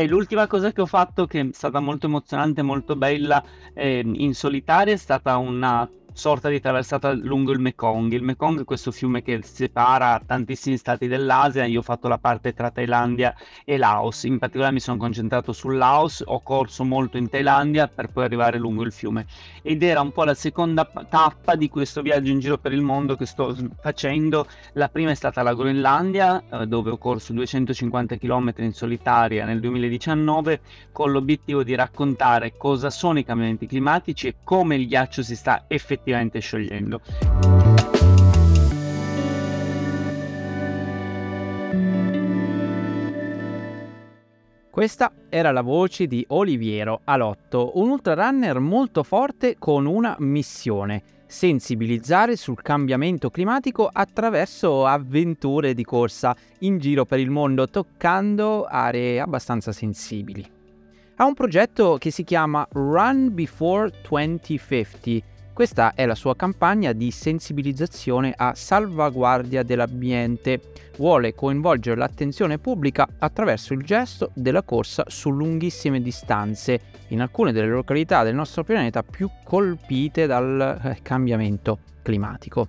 Beh, l'ultima cosa che ho fatto che è stata molto emozionante, molto bella, ehm, in solitaria è stata una sorta di traversata lungo il Mekong. Il Mekong è questo fiume che separa tantissimi stati dell'Asia. Io ho fatto la parte tra Thailandia e Laos. In particolare mi sono concentrato sul Laos, ho corso molto in Thailandia per poi arrivare lungo il fiume. Ed era un po' la seconda tappa di questo viaggio in giro per il mondo che sto facendo. La prima è stata la Groenlandia, eh, dove ho corso 250 km in solitaria nel 2019 con l'obiettivo di raccontare cosa sono i cambiamenti climatici e come il ghiaccio si sta effettivamente effettivamente sciogliendo. Questa era la voce di Oliviero Alotto, un ultrarunner molto forte con una missione, sensibilizzare sul cambiamento climatico attraverso avventure di corsa in giro per il mondo, toccando aree abbastanza sensibili. Ha un progetto che si chiama Run Before 2050 questa è la sua campagna di sensibilizzazione a salvaguardia dell'ambiente. Vuole coinvolgere l'attenzione pubblica attraverso il gesto della corsa su lunghissime distanze in alcune delle località del nostro pianeta più colpite dal eh, cambiamento climatico.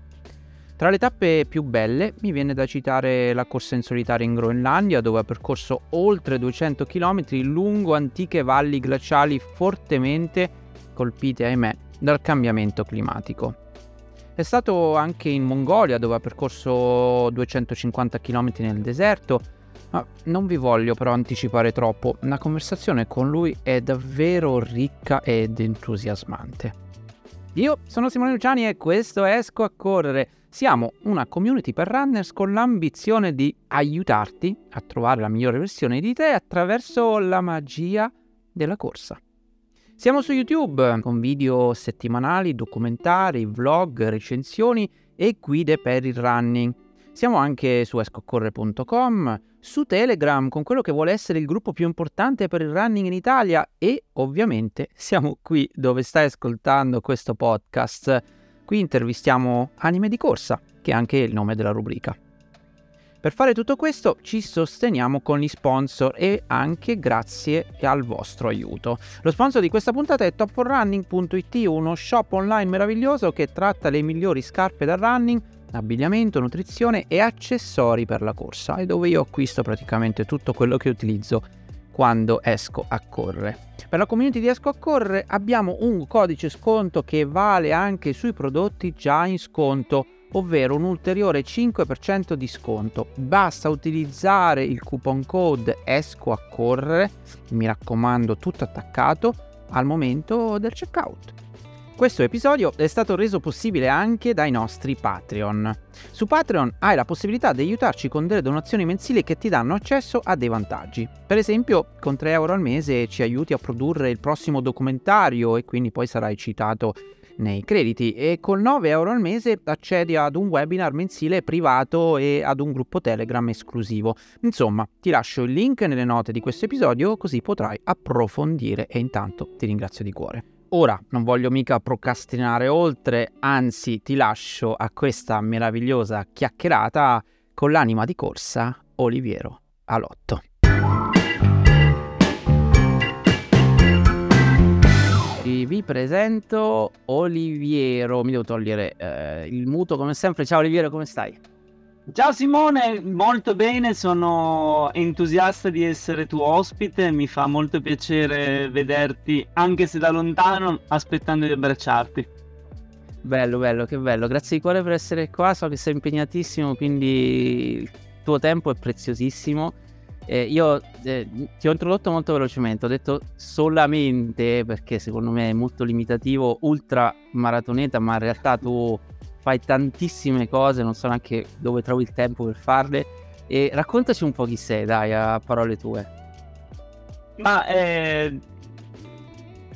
Tra le tappe più belle mi viene da citare la corsa in solitaria in Groenlandia dove ha percorso oltre 200 km lungo antiche valli glaciali fortemente colpite, ahimè, dal cambiamento climatico. È stato anche in Mongolia dove ha percorso 250 km nel deserto, ma non vi voglio però anticipare troppo, la conversazione con lui è davvero ricca ed entusiasmante. Io sono Simone Luciani e questo è Esco a Correre. Siamo una community per runners con l'ambizione di aiutarti a trovare la migliore versione di te attraverso la magia della corsa. Siamo su YouTube con video settimanali, documentari, vlog, recensioni e guide per il running. Siamo anche su escocorre.com, su Telegram con quello che vuole essere il gruppo più importante per il running in Italia e ovviamente siamo qui dove stai ascoltando questo podcast. Qui intervistiamo Anime di Corsa, che è anche il nome della rubrica. Per fare tutto questo ci sosteniamo con gli sponsor e anche grazie al vostro aiuto. Lo sponsor di questa puntata è top4running.it, uno shop online meraviglioso che tratta le migliori scarpe da running, abbigliamento, nutrizione e accessori per la corsa e dove io acquisto praticamente tutto quello che utilizzo quando esco a correre. Per la community di Esco a Correre abbiamo un codice sconto che vale anche sui prodotti già in sconto ovvero un ulteriore 5% di sconto. Basta utilizzare il coupon code ESCO a correre, mi raccomando tutto attaccato, al momento del checkout. Questo episodio è stato reso possibile anche dai nostri Patreon. Su Patreon hai la possibilità di aiutarci con delle donazioni mensili che ti danno accesso a dei vantaggi. Per esempio, con 3 euro al mese ci aiuti a produrre il prossimo documentario e quindi poi sarai citato nei crediti e con 9 euro al mese accedi ad un webinar mensile privato e ad un gruppo Telegram esclusivo. Insomma, ti lascio il link nelle note di questo episodio così potrai approfondire e intanto ti ringrazio di cuore. Ora non voglio mica procrastinare oltre, anzi ti lascio a questa meravigliosa chiacchierata con l'anima di corsa Oliviero Alotto. Vi presento Oliviero. Mi devo togliere eh, il muto come sempre. Ciao Oliviero, come stai? Ciao Simone, molto bene, sono entusiasta di essere tuo ospite, mi fa molto piacere vederti anche se da lontano, aspettando di abbracciarti. Bello, bello, che bello, grazie di cuore per essere qua, so che sei impegnatissimo, quindi il tuo tempo è preziosissimo eh, io eh, ti ho introdotto molto velocemente, ho detto solamente perché secondo me è molto limitativo, ultra maratoneta, ma in realtà tu fai tantissime cose, non so neanche dove trovi il tempo per farle. E raccontaci un po' chi sei, dai, a parole tue. Ma eh,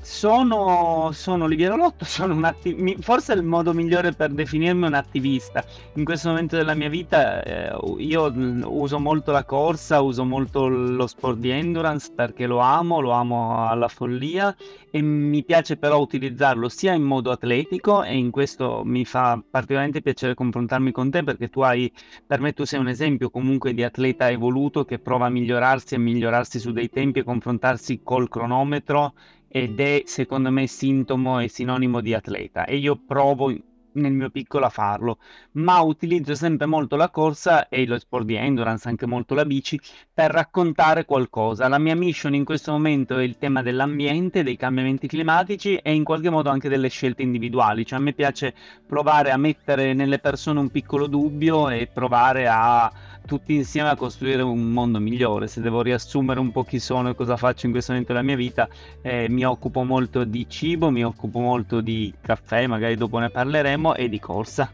sono, sono Oliviero Lotto, sono un atti- forse il modo migliore per definirmi un attivista. In questo momento della mia vita eh, io uso molto la corsa, uso molto lo sport di endurance perché lo amo, lo amo alla follia e mi piace però utilizzarlo sia in modo atletico e in questo mi fa particolarmente piacere confrontarmi con te perché tu hai, per me tu sei un esempio comunque di atleta evoluto che prova a migliorarsi e migliorarsi su dei tempi e confrontarsi col cronometro ed è secondo me sintomo e sinonimo di atleta e io provo nel mio piccolo a farlo, ma utilizzo sempre molto la corsa e lo sport di endurance, anche molto la bici, per raccontare qualcosa. La mia mission in questo momento è il tema dell'ambiente, dei cambiamenti climatici e in qualche modo anche delle scelte individuali, cioè a me piace provare a mettere nelle persone un piccolo dubbio e provare a tutti insieme a costruire un mondo migliore. Se devo riassumere un po' chi sono e cosa faccio in questo momento della mia vita, eh, mi occupo molto di cibo, mi occupo molto di caffè, magari dopo ne parleremo, e di corsa.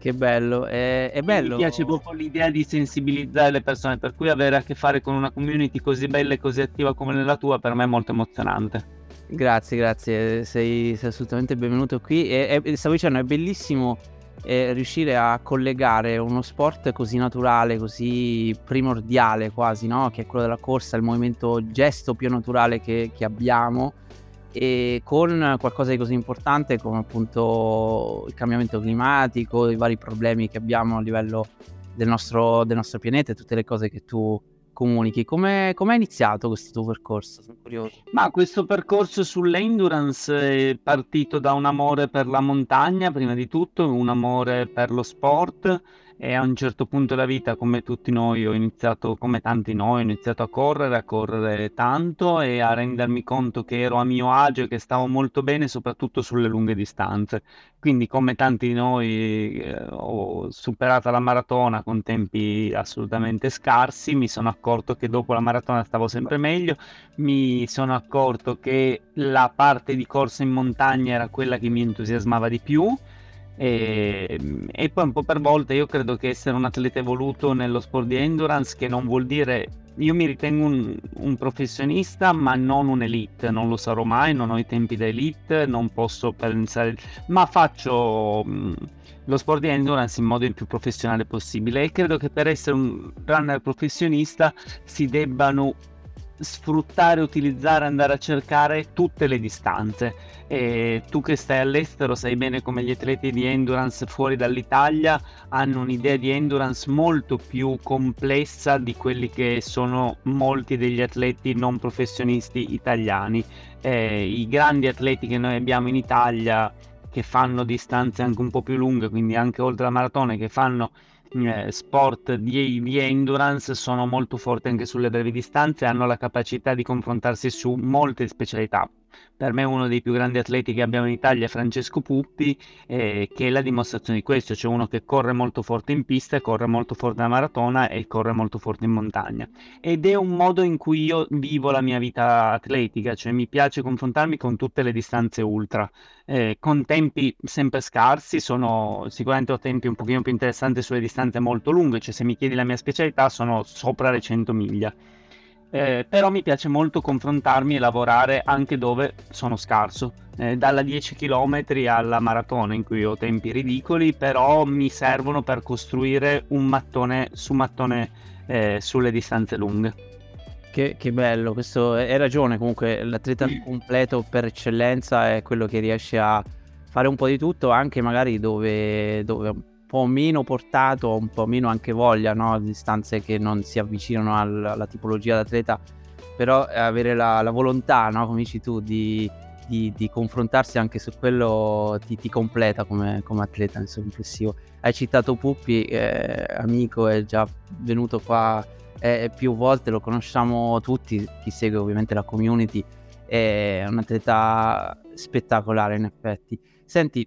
Che bello, è, è bello. Mi piace proprio l'idea di sensibilizzare le persone, per cui avere a che fare con una community così bella e così attiva come nella tua per me è molto emozionante. Grazie, grazie, sei, sei assolutamente benvenuto qui e, e stavo dicendo è bellissimo e riuscire a collegare uno sport così naturale, così primordiale quasi, no? che è quello della corsa, il movimento gesto più naturale che, che abbiamo, e con qualcosa di così importante come appunto il cambiamento climatico, i vari problemi che abbiamo a livello del nostro, del nostro pianeta e tutte le cose che tu comunichi. Come è iniziato questo tuo percorso? Sono curioso. Ma questo percorso sull'endurance è partito da un amore per la montagna, prima di tutto, un amore per lo sport e a un certo punto della vita, come tutti noi, ho iniziato, come tanti noi, ho iniziato a correre, a correre tanto e a rendermi conto che ero a mio agio e che stavo molto bene, soprattutto sulle lunghe distanze. Quindi, come tanti di noi, eh, ho superato la maratona con tempi assolutamente scarsi, mi sono accorto che dopo la maratona stavo sempre meglio, mi sono accorto che la parte di corsa in montagna era quella che mi entusiasmava di più e, e, poi un po' per volta io credo che essere un atleta evoluto nello sport di endurance, che non vuol dire io mi ritengo un, un, professionista, ma non un elite, non lo sarò mai, non ho i tempi da elite, non posso pensare, ma faccio mh, lo sport di endurance in modo il più professionale possibile. E credo che per essere un runner professionista si debbano sfruttare, utilizzare, andare a cercare tutte le distanze. E tu che stai all'estero sai bene come gli atleti di endurance fuori dall'Italia hanno un'idea di endurance molto più complessa di quelli che sono molti degli atleti non professionisti italiani. Eh, I grandi atleti che noi abbiamo in Italia che fanno distanze anche un po' più lunghe, quindi anche oltre la maratona, che fanno eh, sport di, di, endurance sono molto forti anche sulle brevi distanze hanno la capacità di confrontarsi su molte specialità per me uno dei più grandi atleti che abbiamo in Italia è Francesco Puppi, eh, che è la dimostrazione di questo, cioè uno che corre molto forte in pista, corre molto forte nella maratona e corre molto forte in montagna. Ed è un modo in cui io vivo la mia vita atletica, cioè mi piace confrontarmi con tutte le distanze ultra, eh, con tempi sempre scarsi, sono sicuramente ho tempi un pochino più interessanti sulle distanze molto lunghe, cioè se mi chiedi la mia specialità sono sopra le 100 miglia eh, però mi piace molto confrontarmi e lavorare anche dove sono scarso, eh, dalla 10 km alla maratona in cui ho tempi ridicoli, però mi servono per costruire un mattone su mattone eh, sulle distanze lunghe. Che, che, bello, questo hai ragione comunque, l'atleta completo per eccellenza è quello che riesce a fare un po' di tutto anche magari dove, dove po' meno portato, un po' meno anche voglia, no? distanze che non si avvicinano al, alla tipologia d'atleta, però avere la, la volontà, no? come dici tu, di, di, di, confrontarsi anche su quello ti, ti completa come, come, atleta nel complessivo. Hai citato Puppi, eh, amico, è già venuto qua eh, più volte, lo conosciamo tutti, chi segue ovviamente la community, è un atleta spettacolare in effetti. Senti,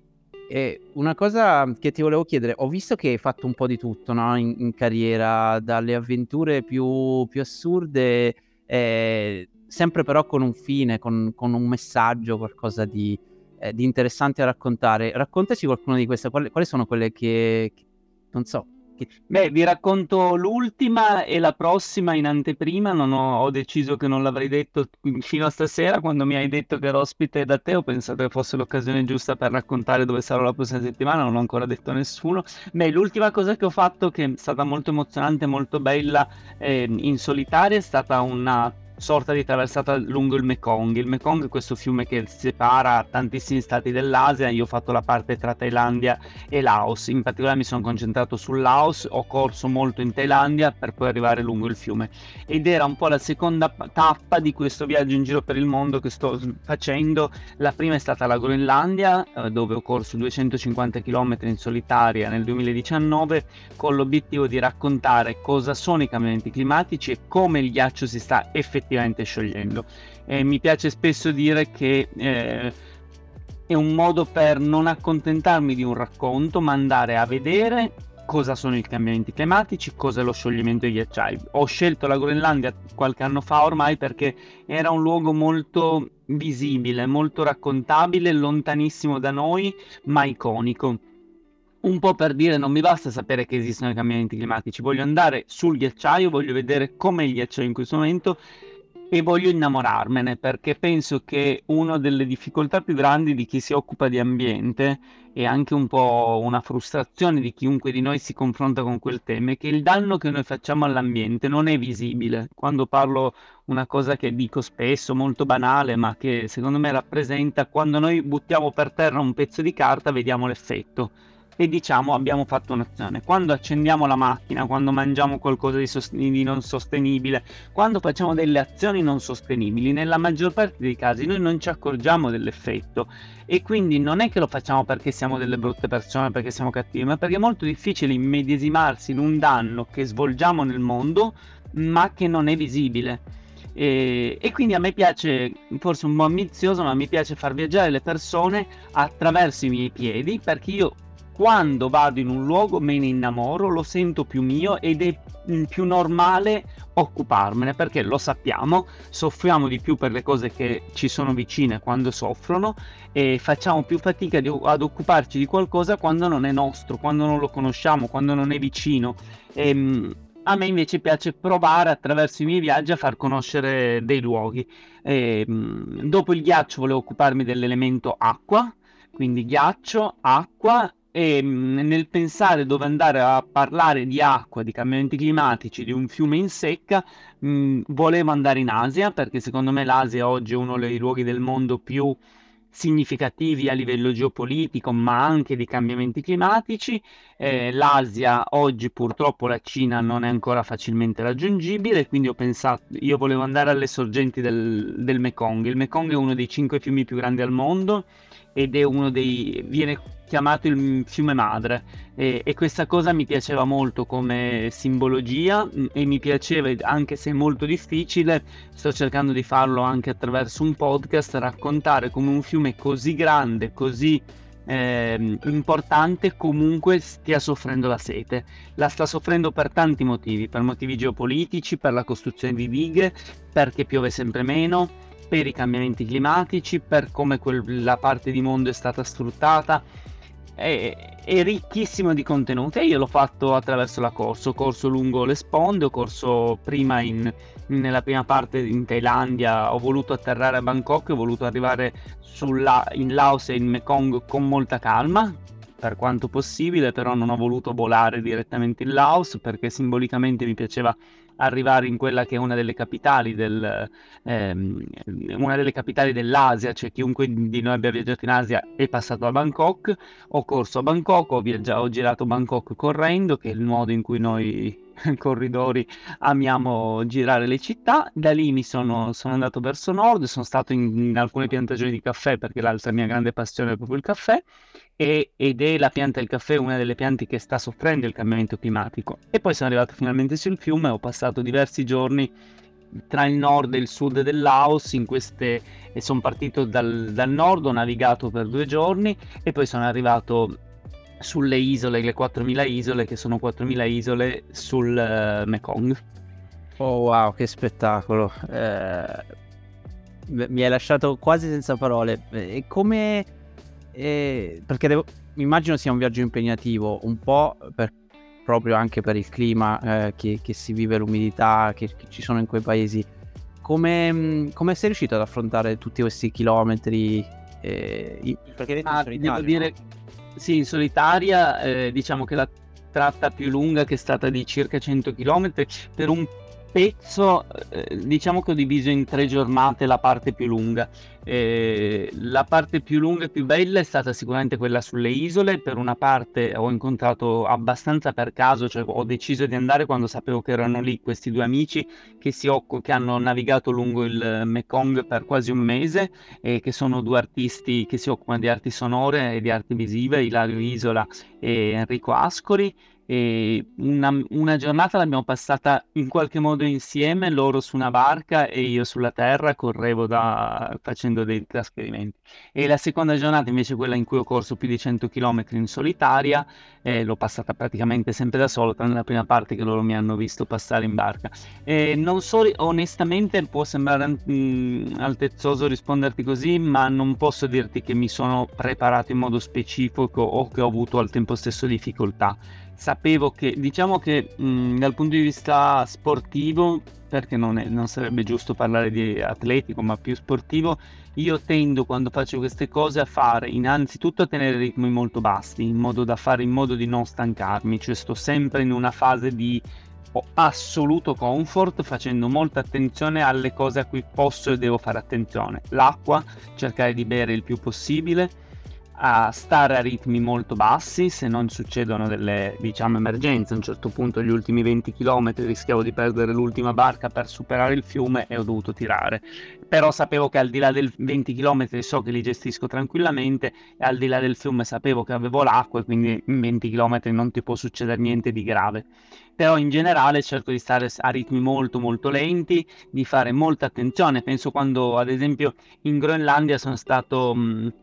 e una cosa che ti volevo chiedere, ho visto che hai fatto un po' di tutto no? in, in, carriera, dalle avventure più, più assurde, eh, sempre però con un fine, con, con un messaggio, qualcosa di, eh, di, interessante a raccontare. Raccontaci qualcuno di queste, quali, quali sono quelle che, che, non so, Beh, vi racconto l'ultima e la prossima in anteprima. Non ho, ho deciso che non l'avrei detto fino a stasera. Quando mi hai detto che ero ospite da te, ho pensato che fosse l'occasione giusta per raccontare dove sarò la prossima settimana. Non ho ancora detto a nessuno. Beh, l'ultima cosa che ho fatto, che è stata molto emozionante, molto bella eh, in solitaria, è stata una sorta di traversata lungo il Mekong. Il Mekong è questo fiume che separa tantissimi stati dell'Asia. Io ho fatto la parte tra Thailandia e Laos. In particolare mi sono concentrato sul Laos, ho corso molto in Thailandia per poi arrivare lungo il fiume. Ed era un po' la seconda tappa di questo viaggio in giro per il mondo che sto facendo. La prima è stata la Groenlandia, eh, dove ho corso 250 km in solitaria nel 2019 con l'obiettivo di raccontare cosa sono i cambiamenti climatici e come il ghiaccio si sta effettivamente effettivamente sciogliendo. E mi piace spesso dire che eh, è un modo per non accontentarmi di un racconto, ma andare a vedere cosa sono i cambiamenti climatici, cosa è lo scioglimento dei ghiacciai. Ho scelto la Groenlandia qualche anno fa ormai perché era un luogo molto visibile, molto raccontabile, lontanissimo da noi, ma iconico un po' per dire non mi basta sapere che esistono i cambiamenti climatici, voglio andare sul ghiacciaio, voglio vedere com'è il ghiacciaio in questo momento e voglio innamorarmene perché penso che una delle difficoltà più grandi di chi si occupa di ambiente e anche un po' una frustrazione di chiunque di noi si confronta con quel tema è che il danno che noi facciamo all'ambiente non è visibile. Quando parlo una cosa che dico spesso, molto banale, ma che secondo me rappresenta quando noi buttiamo per terra un pezzo di carta vediamo l'effetto e diciamo abbiamo fatto un'azione. Quando accendiamo la macchina, quando mangiamo qualcosa di, sost- di, non sostenibile, quando facciamo delle azioni non sostenibili, nella maggior parte dei casi noi non ci accorgiamo dell'effetto e quindi non è che lo facciamo perché siamo delle brutte persone, perché siamo cattivi, ma perché è molto difficile immedesimarsi in un danno che svolgiamo nel mondo ma che non è visibile. E, e, quindi a me piace, forse un po' ambizioso, ma mi piace far viaggiare le persone attraverso i miei piedi perché io quando vado in un luogo me ne innamoro, lo sento più mio ed è più normale occuparmene perché lo sappiamo, soffriamo di più per le cose che ci sono vicine quando soffrono e facciamo più fatica di, ad occuparci di qualcosa quando non è nostro, quando non lo conosciamo, quando non è vicino. E, ehm, a me invece piace provare attraverso i miei viaggi a far conoscere dei luoghi. E, ehm, dopo il ghiaccio volevo occuparmi dell'elemento acqua, quindi ghiaccio, acqua e mm, nel pensare dove andare a parlare di acqua, di cambiamenti climatici, di un fiume in secca, mh, mm, volevo andare in Asia perché secondo me l'Asia oggi è uno dei luoghi del mondo più significativi a livello geopolitico, ma anche di cambiamenti climatici. Eh, L'Asia oggi purtroppo la Cina non è ancora facilmente raggiungibile, quindi ho pensato, io volevo andare alle sorgenti del, del Mekong. Il Mekong è uno dei cinque fiumi più grandi al mondo ed è uno dei viene chiamato il fiume madre. E, e, questa cosa mi piaceva molto come simbologia e mi piaceva anche se è molto difficile sto cercando di farlo anche attraverso un podcast raccontare come un fiume così grande così eh, importante comunque stia soffrendo la sete. La sta soffrendo per tanti motivi per motivi geopolitici per la costruzione di dighe perché piove sempre meno per i cambiamenti climatici, per come quella parte di mondo è stata sfruttata. È, è ricchissimo di contenuti e io l'ho fatto attraverso la corso. Corso lungo le sponde, ho corso prima in, nella prima parte in Thailandia, ho voluto atterrare a Bangkok, ho voluto arrivare sulla, in Laos e in Mekong con molta calma, per quanto possibile, però non ho voluto volare direttamente in Laos perché simbolicamente mi piaceva arrivare in quella che è una delle capitali, del, ehm, una delle capitali dell'Asia, cioè chiunque di noi abbia viaggiato in Asia è passato a Bangkok, ho corso a Bangkok, ho, viaggiato, ho girato Bangkok correndo, che è il modo in cui noi corridori amiamo girare le città. Da lì mi sono, sono andato verso nord, sono stato in, in, alcune piantagioni di caffè perché l'altra mia grande passione è proprio il caffè e, ed è la pianta del caffè una delle piante che sta soffrendo il cambiamento climatico. E poi sono arrivato finalmente sul fiume, ho passato diversi giorni tra il nord e il sud del Laos queste sono partito dal, dal nord, ho navigato per due giorni e poi sono arrivato sulle isole, le 4.000 isole, che sono 4.000 isole sul uh, Mekong. Oh wow, che spettacolo! Eh, mi hai lasciato quasi senza parole. E come... Eh, perché devo, immagino sia un viaggio impegnativo, un po' per proprio anche per il clima eh, che, che, si vive, l'umidità che, che, ci sono in quei paesi. Come, mm, come sei riuscito ad affrontare tutti questi chilometri? Eh, perché ah, devo dire, sì, in solitaria eh, diciamo che la tratta più lunga che è stata di circa 100 km per un pezzo, eh, diciamo che ho diviso in tre giornate la parte più lunga. Eh, la parte più lunga e più bella è stata sicuramente quella sulle isole. Per una parte ho incontrato abbastanza per caso, cioè ho deciso di andare quando sapevo che erano lì questi due amici che, si occ- che hanno navigato lungo il Mekong per quasi un mese e che sono due artisti che si occupano di arti sonore e di arti visive, Ilario Isola e Enrico Ascoli e una, una, giornata l'abbiamo passata in qualche modo insieme, loro su una barca e io sulla terra, correvo da, facendo dei trasferimenti. E la seconda giornata invece quella in cui ho corso più di 100 km in solitaria, eh, l'ho passata praticamente sempre da solo, tranne la prima parte che loro mi hanno visto passare in barca. E non so, onestamente può sembrare mh, mm, altezzoso risponderti così, ma non posso dirti che mi sono preparato in modo specifico o che ho avuto al tempo stesso difficoltà sapevo che, diciamo che mh, dal punto di vista sportivo, perché non, è, non, sarebbe giusto parlare di atletico, ma più sportivo, io tendo quando faccio queste cose a fare innanzitutto a tenere ritmi molto bassi, in modo da fare in modo di non stancarmi, cioè sto sempre in una fase di assoluto comfort facendo molta attenzione alle cose a cui posso e devo fare attenzione. L'acqua, cercare di bere il più possibile, a stare a ritmi molto bassi se non succedono delle diciamo emergenze a un certo punto gli ultimi 20 km rischiavo di perdere l'ultima barca per superare il fiume e ho dovuto tirare. Però sapevo che al di là del 20 km so che li gestisco tranquillamente e al di là del fiume sapevo che avevo l'acqua e quindi in 20 km non ti può succedere niente di grave. Però in generale cerco di stare a ritmi molto molto lenti di fare molta attenzione. Penso quando ad esempio in Groenlandia sono stato mh,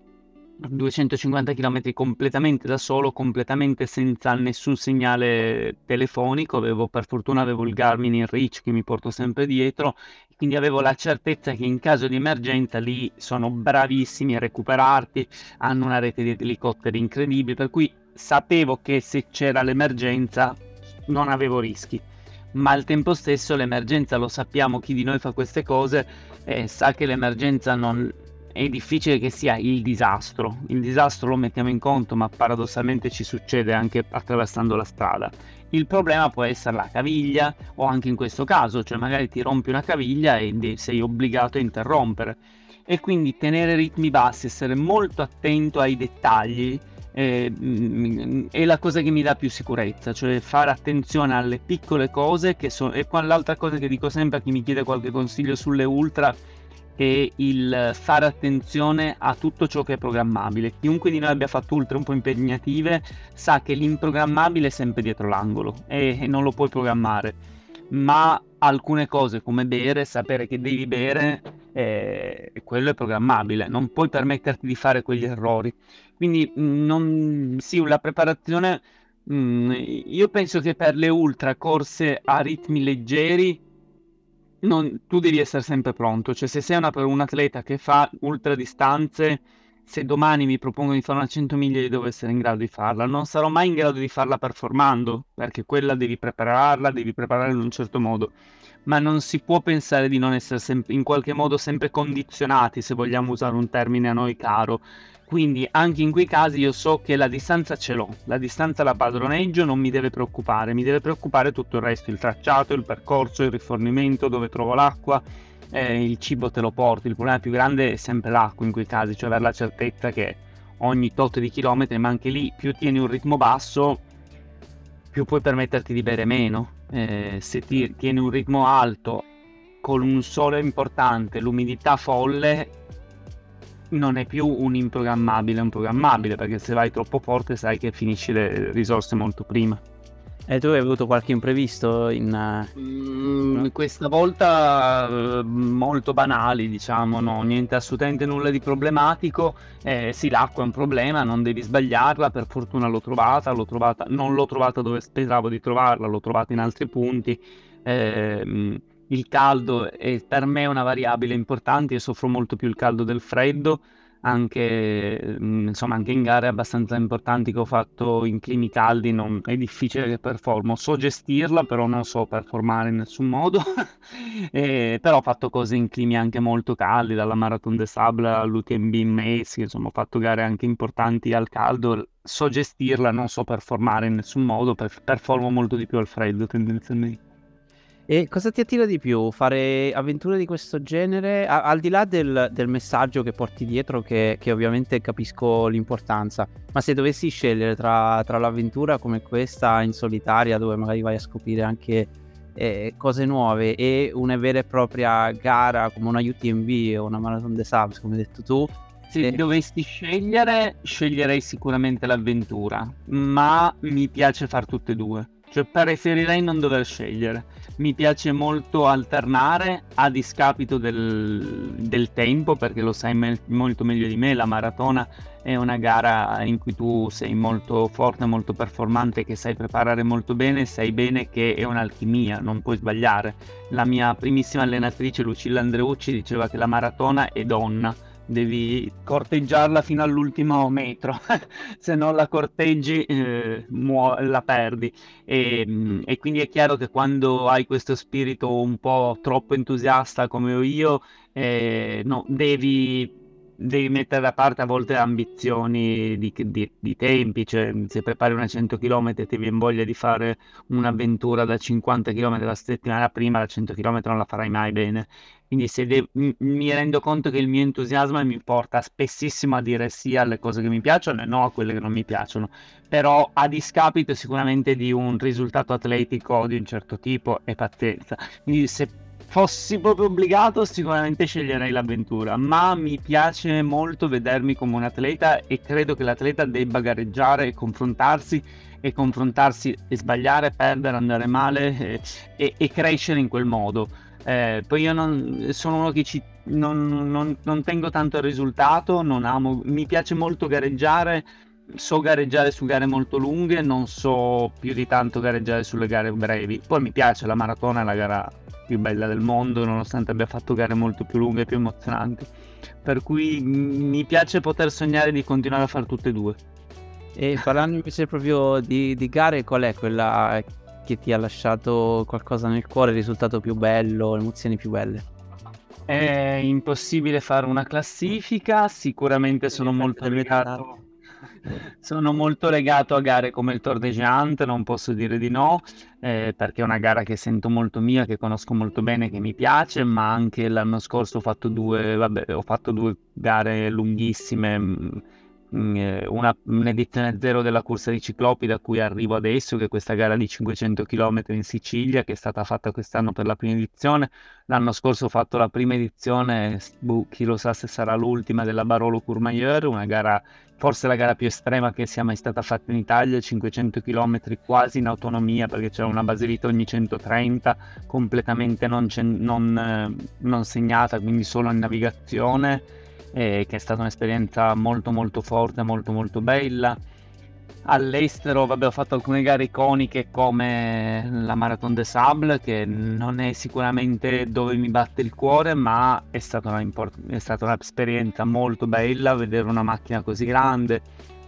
250 km completamente da solo, completamente senza nessun segnale telefonico. Avevo, per fortuna avevo il Garmin in Reach che mi porto sempre dietro, quindi avevo la certezza che in caso di emergenza lì sono bravissimi a recuperarti, hanno una rete di elicotteri incredibile, per cui sapevo che se c'era l'emergenza non avevo rischi. Ma al tempo stesso l'emergenza lo sappiamo, chi di noi fa queste cose eh, sa che l'emergenza non, è difficile che sia il disastro. Il disastro lo mettiamo in conto, ma paradossalmente ci succede anche attraversando la strada. Il problema può essere la caviglia o anche in questo caso, cioè magari ti rompi una caviglia e sei obbligato a interrompere. E quindi tenere ritmi bassi, essere molto attento ai dettagli eh, è la cosa che mi dà più sicurezza, cioè fare attenzione alle piccole cose che sono... E qua l'altra cosa che dico sempre a chi mi chiede qualche consiglio sulle ultra è il fare attenzione a tutto ciò che è programmabile. Chiunque di noi abbia fatto ultra un po' impegnative sa che l'improgrammabile è sempre dietro l'angolo e, non lo puoi programmare. Ma alcune cose come bere, sapere che devi bere, eh, quello è programmabile, non puoi permetterti di fare quegli errori. Quindi non, sì, la preparazione, mh, mm, io penso che per le ultra corse a ritmi leggeri non, tu devi essere sempre pronto, cioè se sei una, un atleta che fa ultra distanze, se domani mi propongo di fare una 100 miglia devo essere in grado di farla, non sarò mai in grado di farla performando, perché quella devi prepararla, devi prepararla in un certo modo, ma non si può pensare di non essere sem- in qualche modo sempre condizionati, se vogliamo usare un termine a noi caro, quindi anche in quei casi io so che la distanza ce l'ho, la distanza la padroneggio, non mi deve preoccupare, mi deve preoccupare tutto il resto, il tracciato, il percorso, il rifornimento, dove trovo l'acqua, eh, il cibo te lo porti, il problema più grande è sempre l'acqua in quei casi, cioè avere la certezza che ogni tot di chilometri, ma anche lì più tieni un ritmo basso, più puoi permetterti di bere meno. Eh, se ti, tieni un ritmo alto, con un sole importante, l'umidità folle, non è più un improgrammabile, è un programmabile, perché se vai troppo forte sai che finisci le risorse molto prima. E tu hai avuto qualche imprevisto in... Mm, questa volta uh, molto banali, diciamo, no? niente assolutamente nulla di problematico. Eh, sì, l'acqua è un problema, non devi sbagliarla, per fortuna l'ho trovata, l'ho trovata non l'ho trovata dove speravo di trovarla, l'ho trovata in altri punti. Eh, il caldo è per me una variabile importante, io soffro molto più il caldo del freddo, anche, mm, insomma, anche in gare abbastanza importanti che ho fatto in climi caldi non, è difficile che performo. So gestirla, però non so performare in nessun modo. e, però ho fatto cose in climi anche molto caldi, dalla Marathon de Sable all'UTMB in Mace, insomma ho fatto gare anche importanti al caldo. So gestirla, non so performare in nessun modo, performo molto di più al freddo tendenzialmente. E cosa ti attira di più? Fare avventure di questo genere? A- al di là del, del, messaggio che porti dietro, che, che, ovviamente capisco l'importanza, ma se dovessi scegliere tra, tra, l'avventura come questa in solitaria, dove magari vai a scoprire anche eh, cose nuove, e una vera e propria gara come una UTMB o una Marathon de Subs, come hai detto tu, se eh. dovessi scegliere, sceglierei sicuramente l'avventura, ma mi piace far tutte e due. Cioè preferirei non dover scegliere. Mi piace molto alternare a discapito del, del tempo, perché lo sai me- molto meglio di me, la maratona è una gara in cui tu sei molto forte, molto performante, che sai preparare molto bene, sai bene che è un'alchimia, non puoi sbagliare. La mia primissima allenatrice Lucilla Andreucci diceva che la maratona è donna devi corteggiarla fino all'ultimo metro, se non la corteggi eh, muo- la perdi. E, mm, e, quindi è chiaro che quando hai questo spirito un po' troppo entusiasta come ho io, eh, no, devi devi mettere da parte a volte ambizioni di, di, di, tempi, cioè se prepari una 100 km e ti viene voglia di fare un'avventura da 50 km la settimana prima, la 100 km non la farai mai bene. Quindi se de- mi rendo conto che il mio entusiasmo mi porta spessissimo a dire sì alle cose che mi piacciono e no a quelle che non mi piacciono, però a discapito sicuramente di un risultato atletico di un certo tipo e pazienza. Quindi se fossi proprio obbligato, sicuramente sceglierei l'avventura, ma mi piace molto vedermi come un atleta e credo che l'atleta debba gareggiare e confrontarsi e confrontarsi e sbagliare, perdere, andare male e, e, e crescere in quel modo. Eh, poi io non, sono uno che ci, non, non, non tengo tanto il risultato, amo, mi piace molto gareggiare, so gareggiare su gare molto lunghe, non so più di tanto gareggiare sulle gare brevi. Poi mi piace la maratona, è la gara più bella del mondo, nonostante abbia fatto gare molto più lunghe e più emozionanti. Per cui mi piace poter sognare di continuare a fare tutte e due. E parlando invece proprio di, di gare, qual è quella che ti ha lasciato qualcosa nel cuore, il risultato più bello, le emozioni più belle? È impossibile fare una classifica, sicuramente sono molto legato sono molto legato a gare come il Tour de Géant, non posso dire di no, eh, perché è una gara che sento molto mia, che conosco molto bene, che mi piace, ma anche l'anno scorso ho fatto due, vabbè, ho fatto due gare lunghissime mm, Mm, eh, una, un'edizione zero della corsa di ciclopi da cui arrivo adesso, che è questa gara di 500 km in Sicilia, che è stata fatta quest'anno per la prima edizione. L'anno scorso ho fatto la prima edizione, boh, chi lo sa se sarà l'ultima, della Barolo Courmayeur, una gara, forse la gara più estrema che sia mai stata fatta in Italia, 500 km quasi in autonomia, perché c'era una Baselita ogni 130, completamente non, non, eh, non segnata, quindi solo in navigazione eh, che è stata un'esperienza molto molto forte, molto molto bella. All'estero vabbè, ho fatto alcune gare iconiche come la Marathon de Sable, che non è sicuramente dove mi batte il cuore, ma è stata, una import- è stata un'esperienza molto bella vedere una macchina così grande.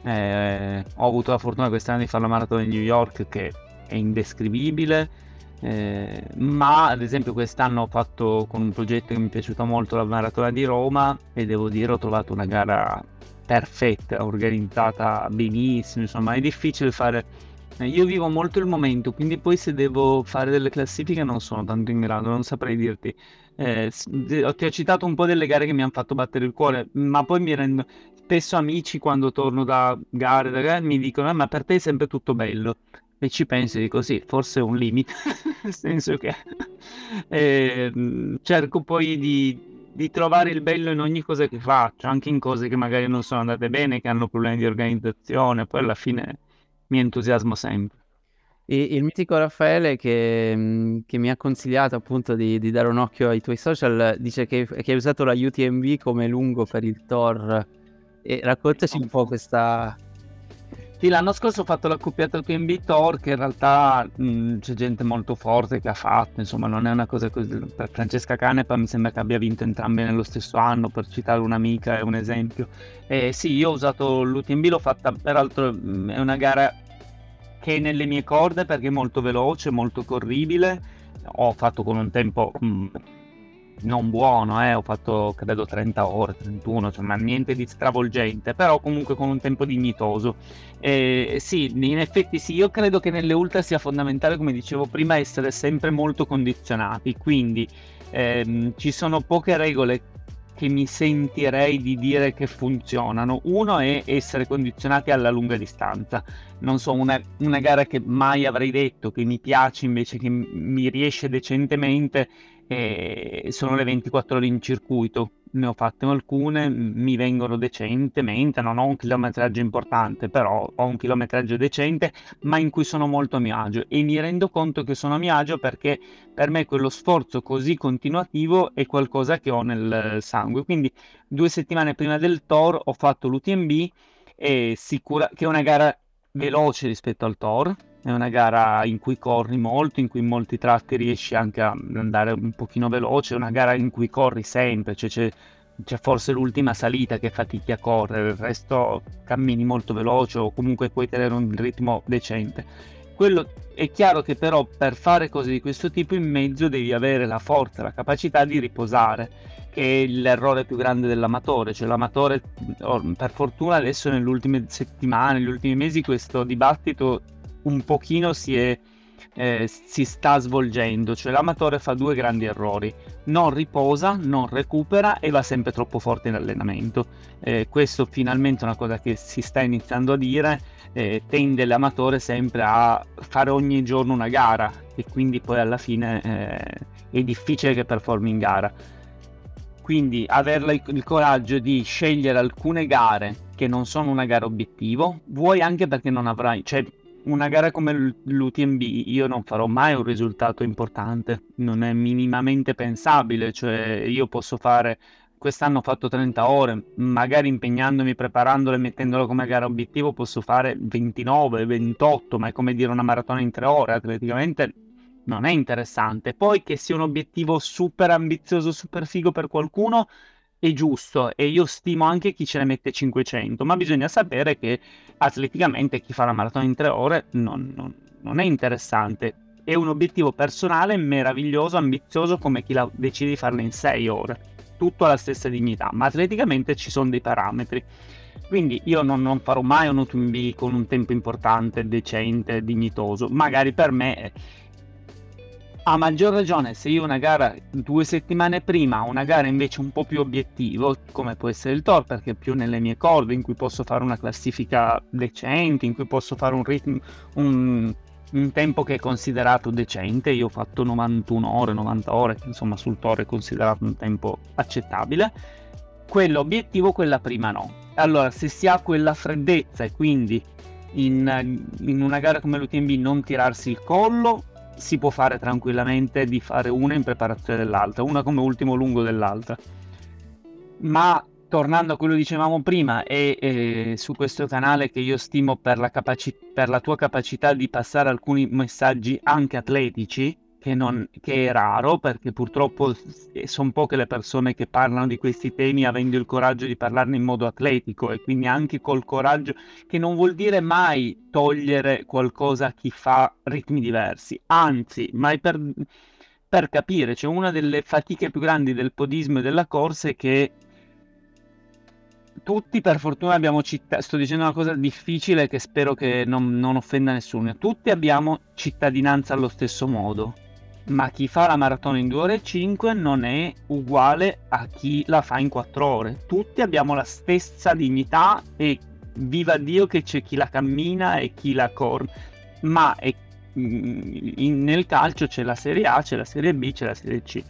Eh, ho avuto la fortuna quest'anno di fare la Marathon di New York che è indescrivibile eh, ma ad esempio quest'anno ho fatto con un progetto che mi è piaciuto molto la maratona di Roma e devo dire ho trovato una gara perfetta, organizzata benissimo, insomma è difficile fare eh, io vivo molto il momento, quindi poi se devo fare delle classifiche non sono tanto in grado, non saprei dirti. Eh, ti ho citato un po' delle gare che mi hanno fatto battere il cuore, ma poi mi rendo spesso amici quando torno da gare, da gare mi dicono: ah, Ma per te è sempre tutto bello e ci pensi di così, forse è un limite, nel senso che eh, cerco poi di, di, trovare il bello in ogni cosa che faccio, anche in cose che magari non sono andate bene, che hanno problemi di organizzazione, poi alla fine mi entusiasmo sempre. E il mitico Raffaele che, che, mi ha consigliato appunto di, di, dare un occhio ai tuoi social dice che, che hai usato la UTMB come lungo per il Tor e raccontaci un po' questa, Sì, l'anno scorso ho fatto l'accoppiata UTMB Tour che in realtà mh, c'è gente molto forte che ha fatto, insomma non è una cosa così. Per Francesca Canepa mi sembra che abbia vinto entrambe nello stesso anno, per citare un'amica è un esempio. Eh, sì, io ho usato l'UTMB, l'ho fatta, peraltro mh, è una gara che è nelle mie corde perché è molto veloce, molto corribile, ho fatto con un tempo... Mh, non buono, eh, ho fatto credo 30 ore, 31, cioè, ma niente di stravolgente, però comunque con un tempo dignitoso. Eh, sì, in effetti sì, io credo che nelle ultra sia fondamentale, come dicevo prima, essere sempre molto condizionati, quindi ehm, ci sono poche regole che mi sentirei di dire che funzionano. Uno è essere condizionati alla lunga distanza. Non so, una, una gara che mai avrei detto che mi piace invece che mi riesce decentemente e sono le 24 ore in circuito. Ne ho fatte alcune, mi vengono decentemente, non ho un chilometraggio importante, però ho un chilometraggio decente, ma in cui sono molto a mio agio e mi rendo conto che sono a mio agio perché per me quello sforzo così continuativo è qualcosa che ho nel sangue. Quindi due settimane prima del Tor ho fatto l'UTMB sicura che è una gara veloce rispetto al Tor, è una gara in cui corri molto, in cui in molti tratti riesci anche a andare un pochino veloce, è una gara in cui corri sempre, cioè c'è, c'è forse l'ultima salita che fatichi a correre, il resto cammini molto veloce o comunque puoi tenere un ritmo decente. Quello è chiaro che però per fare cose di questo tipo in mezzo devi avere la forza, la capacità di riposare, che è l'errore più grande dell'amatore, cioè l'amatore per fortuna adesso nelle ultime settimane, negli ultimi mesi questo dibattito un pochino si, è, eh, si sta svolgendo, cioè l'amatore fa due grandi errori, non riposa, non recupera e va sempre troppo forte in allenamento. Eh, questo finalmente è una cosa che si sta iniziando a dire, eh, tende l'amatore sempre a fare ogni giorno una gara e quindi poi alla fine eh, è difficile che performi in gara. Quindi avere il coraggio di scegliere alcune gare che non sono una gara obiettivo, vuoi anche perché non avrai, cioè una gara come l'UTMB io non farò mai un risultato importante, non è minimamente pensabile, cioè io posso fare quest'anno ho fatto 30 ore, magari impegnandomi, preparandolo e mettendolo come gara obiettivo posso fare 29, 28, ma è come dire una maratona in tre ore, atleticamente non è interessante. Poi che sia un obiettivo super ambizioso, super figo per qualcuno, è giusto e io stimo anche chi ce ne mette 500, ma bisogna sapere che atleticamente chi fa la maratona in tre ore non, non, non è interessante. È un obiettivo personale meraviglioso, ambizioso come chi la decide di farla in sei ore. Tutto alla stessa dignità, ma atleticamente ci sono dei parametri. Quindi io non, non farò mai un UTMB con un tempo importante, decente, dignitoso. Magari per me a maggior ragione se io una gara due settimane prima, una gara invece un po' più obiettivo, come può essere il Tor, perché è più nelle mie corde, in cui posso fare una classifica decente, in cui posso fare un ritmo, un, un tempo che è considerato decente, io ho fatto 91 ore, 90 ore, insomma sul Tor è considerato un tempo accettabile, quell'obiettivo, quella prima no. Allora, se si ha quella freddezza e quindi in, in una gara come l'UTMB non tirarsi il collo, si può fare tranquillamente di fare una in preparazione dell'altra, una come ultimo lungo dell'altra. Ma tornando a quello che dicevamo prima e, su questo canale che io stimo per la, capaci- per la tua capacità di passare alcuni messaggi anche atletici, che, non, che è raro perché purtroppo sono poche le persone che parlano di questi temi avendo il coraggio di parlarne in modo atletico e quindi anche col coraggio che non vuol dire mai togliere qualcosa a chi fa ritmi diversi, anzi, mai per, per capire, cioè una delle fatiche più grandi del podismo e della corsa è che tutti per fortuna abbiamo città, sto dicendo una cosa difficile che spero che non, non offenda nessuno, tutti abbiamo cittadinanza allo stesso modo ma chi fa la maratona in 2 ore e 5 non è uguale a chi la fa in 4 ore. Tutti abbiamo la stessa dignità e viva Dio che c'è chi la cammina e chi la corre, ma è, mm, in, nel calcio c'è la Serie A, c'è la Serie B, c'è la Serie C.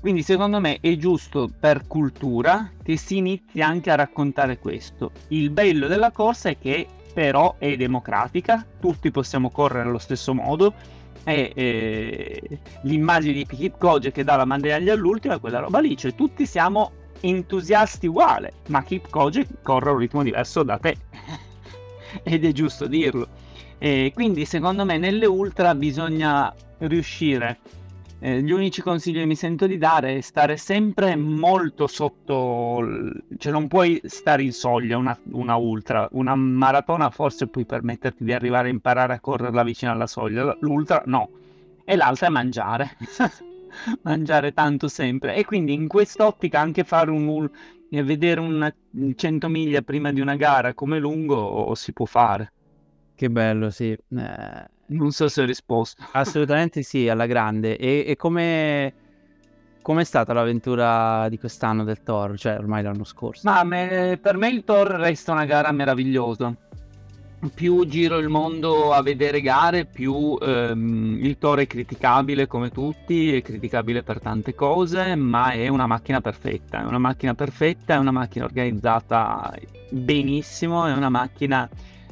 Quindi secondo me è giusto per cultura che si inizi anche a raccontare questo. Il bello della corsa è che però è democratica, tutti possiamo correre allo stesso modo, è eh, l'immagine di Kip Koje che dà la medaglia all'ultimo è quella roba lì, cioè tutti siamo entusiasti uguali, ma Kip Koje corre a un ritmo diverso da te. ed è giusto dirlo. E quindi secondo me nelle ultra bisogna riuscire eh, gli unici consigli che mi sento di dare è stare sempre molto sotto, cioè non puoi stare in soglia una, una, ultra, una maratona forse puoi permetterti di arrivare a imparare a correrla vicino alla soglia, l'ultra no, e l'altra è mangiare, mangiare tanto sempre e quindi in quest'ottica anche fare un, vedere una 100 miglia prima di una gara come lungo si può fare. Che bello, sì. Eh non so se ho risposto. Assolutamente sì, alla grande. E, e come è stata l'avventura di quest'anno del Thor? Cioè, ormai l'anno scorso. Ma me, per me il Thor resta una gara meravigliosa. Più giro il mondo a vedere gare, più ehm, il Thor è criticabile come tutti, è criticabile per tante cose, ma è una macchina perfetta. È una macchina perfetta, è una macchina organizzata benissimo, è una macchina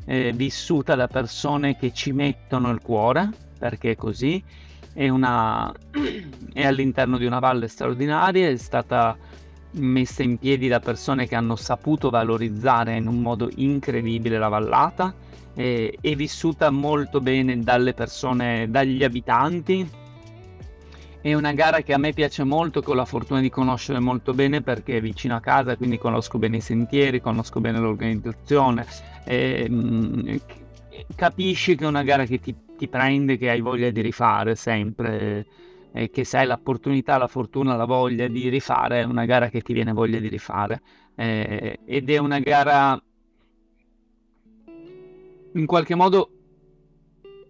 eh, vissuta da persone che ci mettono il cuore, perché è così, è, una, è all'interno di una valle straordinaria, è stata messa in piedi da persone che hanno saputo valorizzare in un modo incredibile la vallata, è, è vissuta molto bene dalle persone, dagli abitanti, è una gara che a me piace molto, che ho la fortuna di conoscere molto bene perché è vicino a casa, quindi conosco bene i sentieri, conosco bene l'organizzazione. E, mh, capisci che è una gara che ti, ti, prende, che hai voglia di rifare sempre, e che se hai l'opportunità, la fortuna, la voglia di rifare, è una gara che ti viene voglia di rifare. Eh, ed è una gara in qualche modo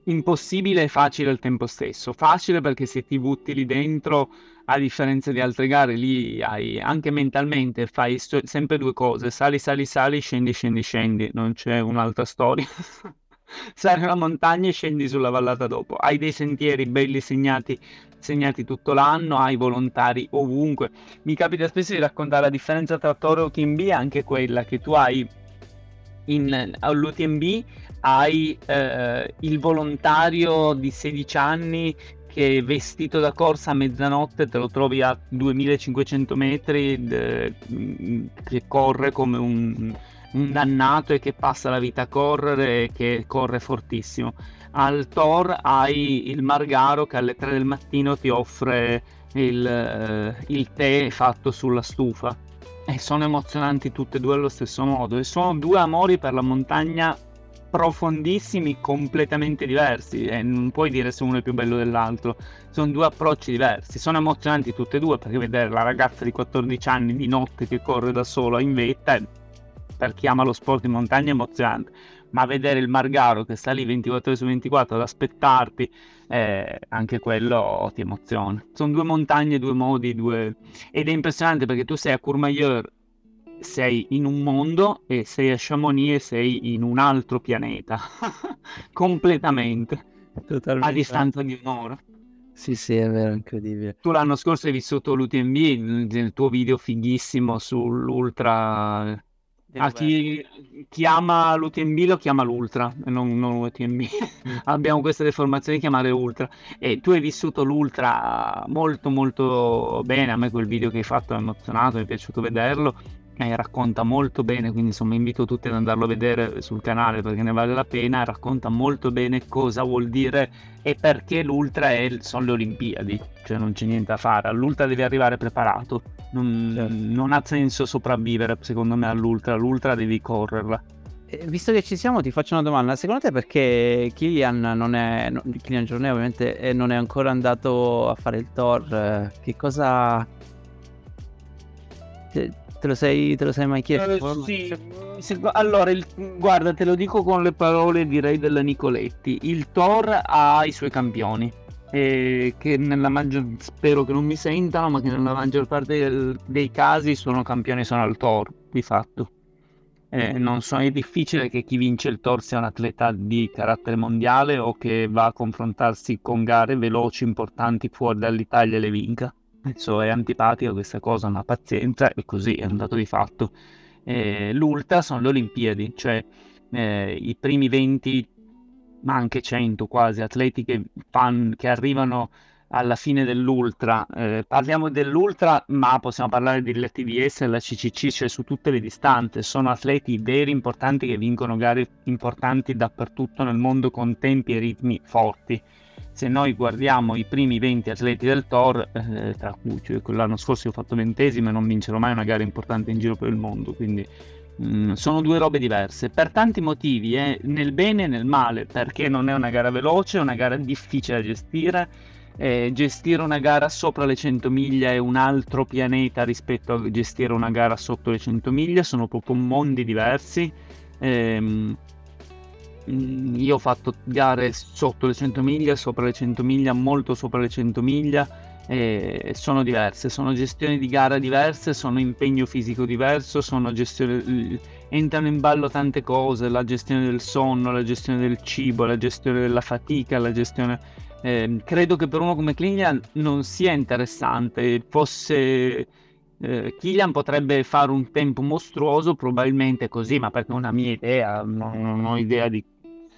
impossibile e facile al tempo stesso. Facile perché se ti butti lì dentro, a differenza di altre gare, lì hai anche mentalmente fai sto- sempre due cose: sali, sali, sali, scendi, scendi, scendi. Non c'è un'altra storia. Sali la montagna e scendi sulla vallata dopo. Hai dei sentieri belli segnati, segnati tutto l'anno, hai volontari ovunque. Mi capita spesso di raccontare la differenza tra Toro e UTMB, anche quella che tu hai in, all'UTMB hai eh, il volontario di 16 anni che vestito da corsa a mezzanotte te lo trovi a 2500 metri de, che corre come un, un, dannato e che passa la vita a correre e che corre fortissimo. Al Tor hai il Margaro che alle 3 del mattino ti offre il, eh, il tè fatto sulla stufa. E sono emozionanti tutte e due allo stesso modo. E sono due amori per la montagna profondissimi, completamente diversi e non puoi dire se uno è più bello dell'altro, sono due approcci diversi, sono emozionanti tutte e due perché vedere la ragazza di 14 anni di notte che corre da sola in vetta per chi ama lo sport in montagna è emozionante, ma vedere il Margaro che sta lì 24 ore su 24 ad aspettarti, eh, anche quello ti emoziona. Sono due montagne, due modi, due... ed è impressionante perché tu sei a Courmayeur, sei in un mondo e sei a Chamonix e sei in un altro pianeta, completamente, Totalmente. a distanza di un'ora. Sì, sì, è vero, incredibile. Tu l'anno scorso hai vissuto l'UTMB, nel tuo video fighissimo sull'ultra Ah, chi, chi, ama l'UTMB lo chiama l'Ultra, non, non l'UTMB. Abbiamo questa deformazione di chiamare Ultra. E tu hai vissuto l'Ultra molto molto bene. A me quel video che hai fatto è emozionato, mi è piaciuto vederlo eh, racconta molto bene, quindi insomma invito tutti ad andarlo a vedere sul canale perché ne vale la pena, racconta molto bene cosa vuol dire e perché l'ultra è, sono le Olimpiadi, cioè non c'è niente da fare, all'ultra devi arrivare preparato, non, certo. non ha senso sopravvivere secondo me all'ultra, l'ultra devi correrla. Eh, visto che ci siamo, ti faccio una domanda. Secondo te perché Kilian non è. No, Kilian Giorneo, ovviamente, eh, non è ancora andato a fare il Thor? Eh, che cosa. Te lo sei, te lo sei mai chiesto? Uh, sì, allora, il, guarda, te lo dico con le parole direi della Nicoletti. Il Thor ha i suoi campioni. E che nella maggior spero che non mi sentano, ma che nella maggior parte del, dei casi sono campioni sono al Thor, di fatto. Eh, non so, è difficile che chi vince il Thor sia un atleta di carattere mondiale o che va a confrontarsi con gare veloci, importanti fuori dall'Italia e le vinca. Penso è antipatica questa cosa, una pazienza e così è un dato di fatto. Eh, l'ultra sono le Olimpiadi, cioè eh, i primi 20, ma anche 100 quasi atleti che, fan, che arrivano alla fine dell'ultra. Eh, parliamo dell'ultra, ma possiamo parlare dell'TVS e della CCC, cioè su tutte le distanze. Sono atleti veri importanti che vincono gare importanti dappertutto nel mondo con tempi e ritmi forti. Se noi guardiamo i primi 20 atleti del Tor, eh, tra cui cioè, l'anno scorso ho fatto ventesimo e non vincerò mai una gara importante in giro per il mondo, quindi Mm, sono due robe diverse per tanti motivi, eh, nel bene e nel male, perché non è una gara veloce, è una gara difficile da gestire. Eh, gestire una gara sopra le 100 miglia è un altro pianeta rispetto a gestire una gara sotto le 100 miglia, sono proprio mondi diversi. Eh, io ho fatto gare sotto le 100 miglia, sopra le 100 miglia, molto sopra le 100 miglia eh, sono diverse, sono gestioni di gara diverse, sono impegno fisico diverso, gestione, entrano in ballo tante cose, la gestione del sonno, la gestione del cibo, la gestione della fatica, la gestione... Eh, credo che per uno come Kilian non sia interessante, fosse... Eh, Kilian potrebbe fare un tempo mostruoso, probabilmente così, ma perché è una mia idea, non, non ho idea di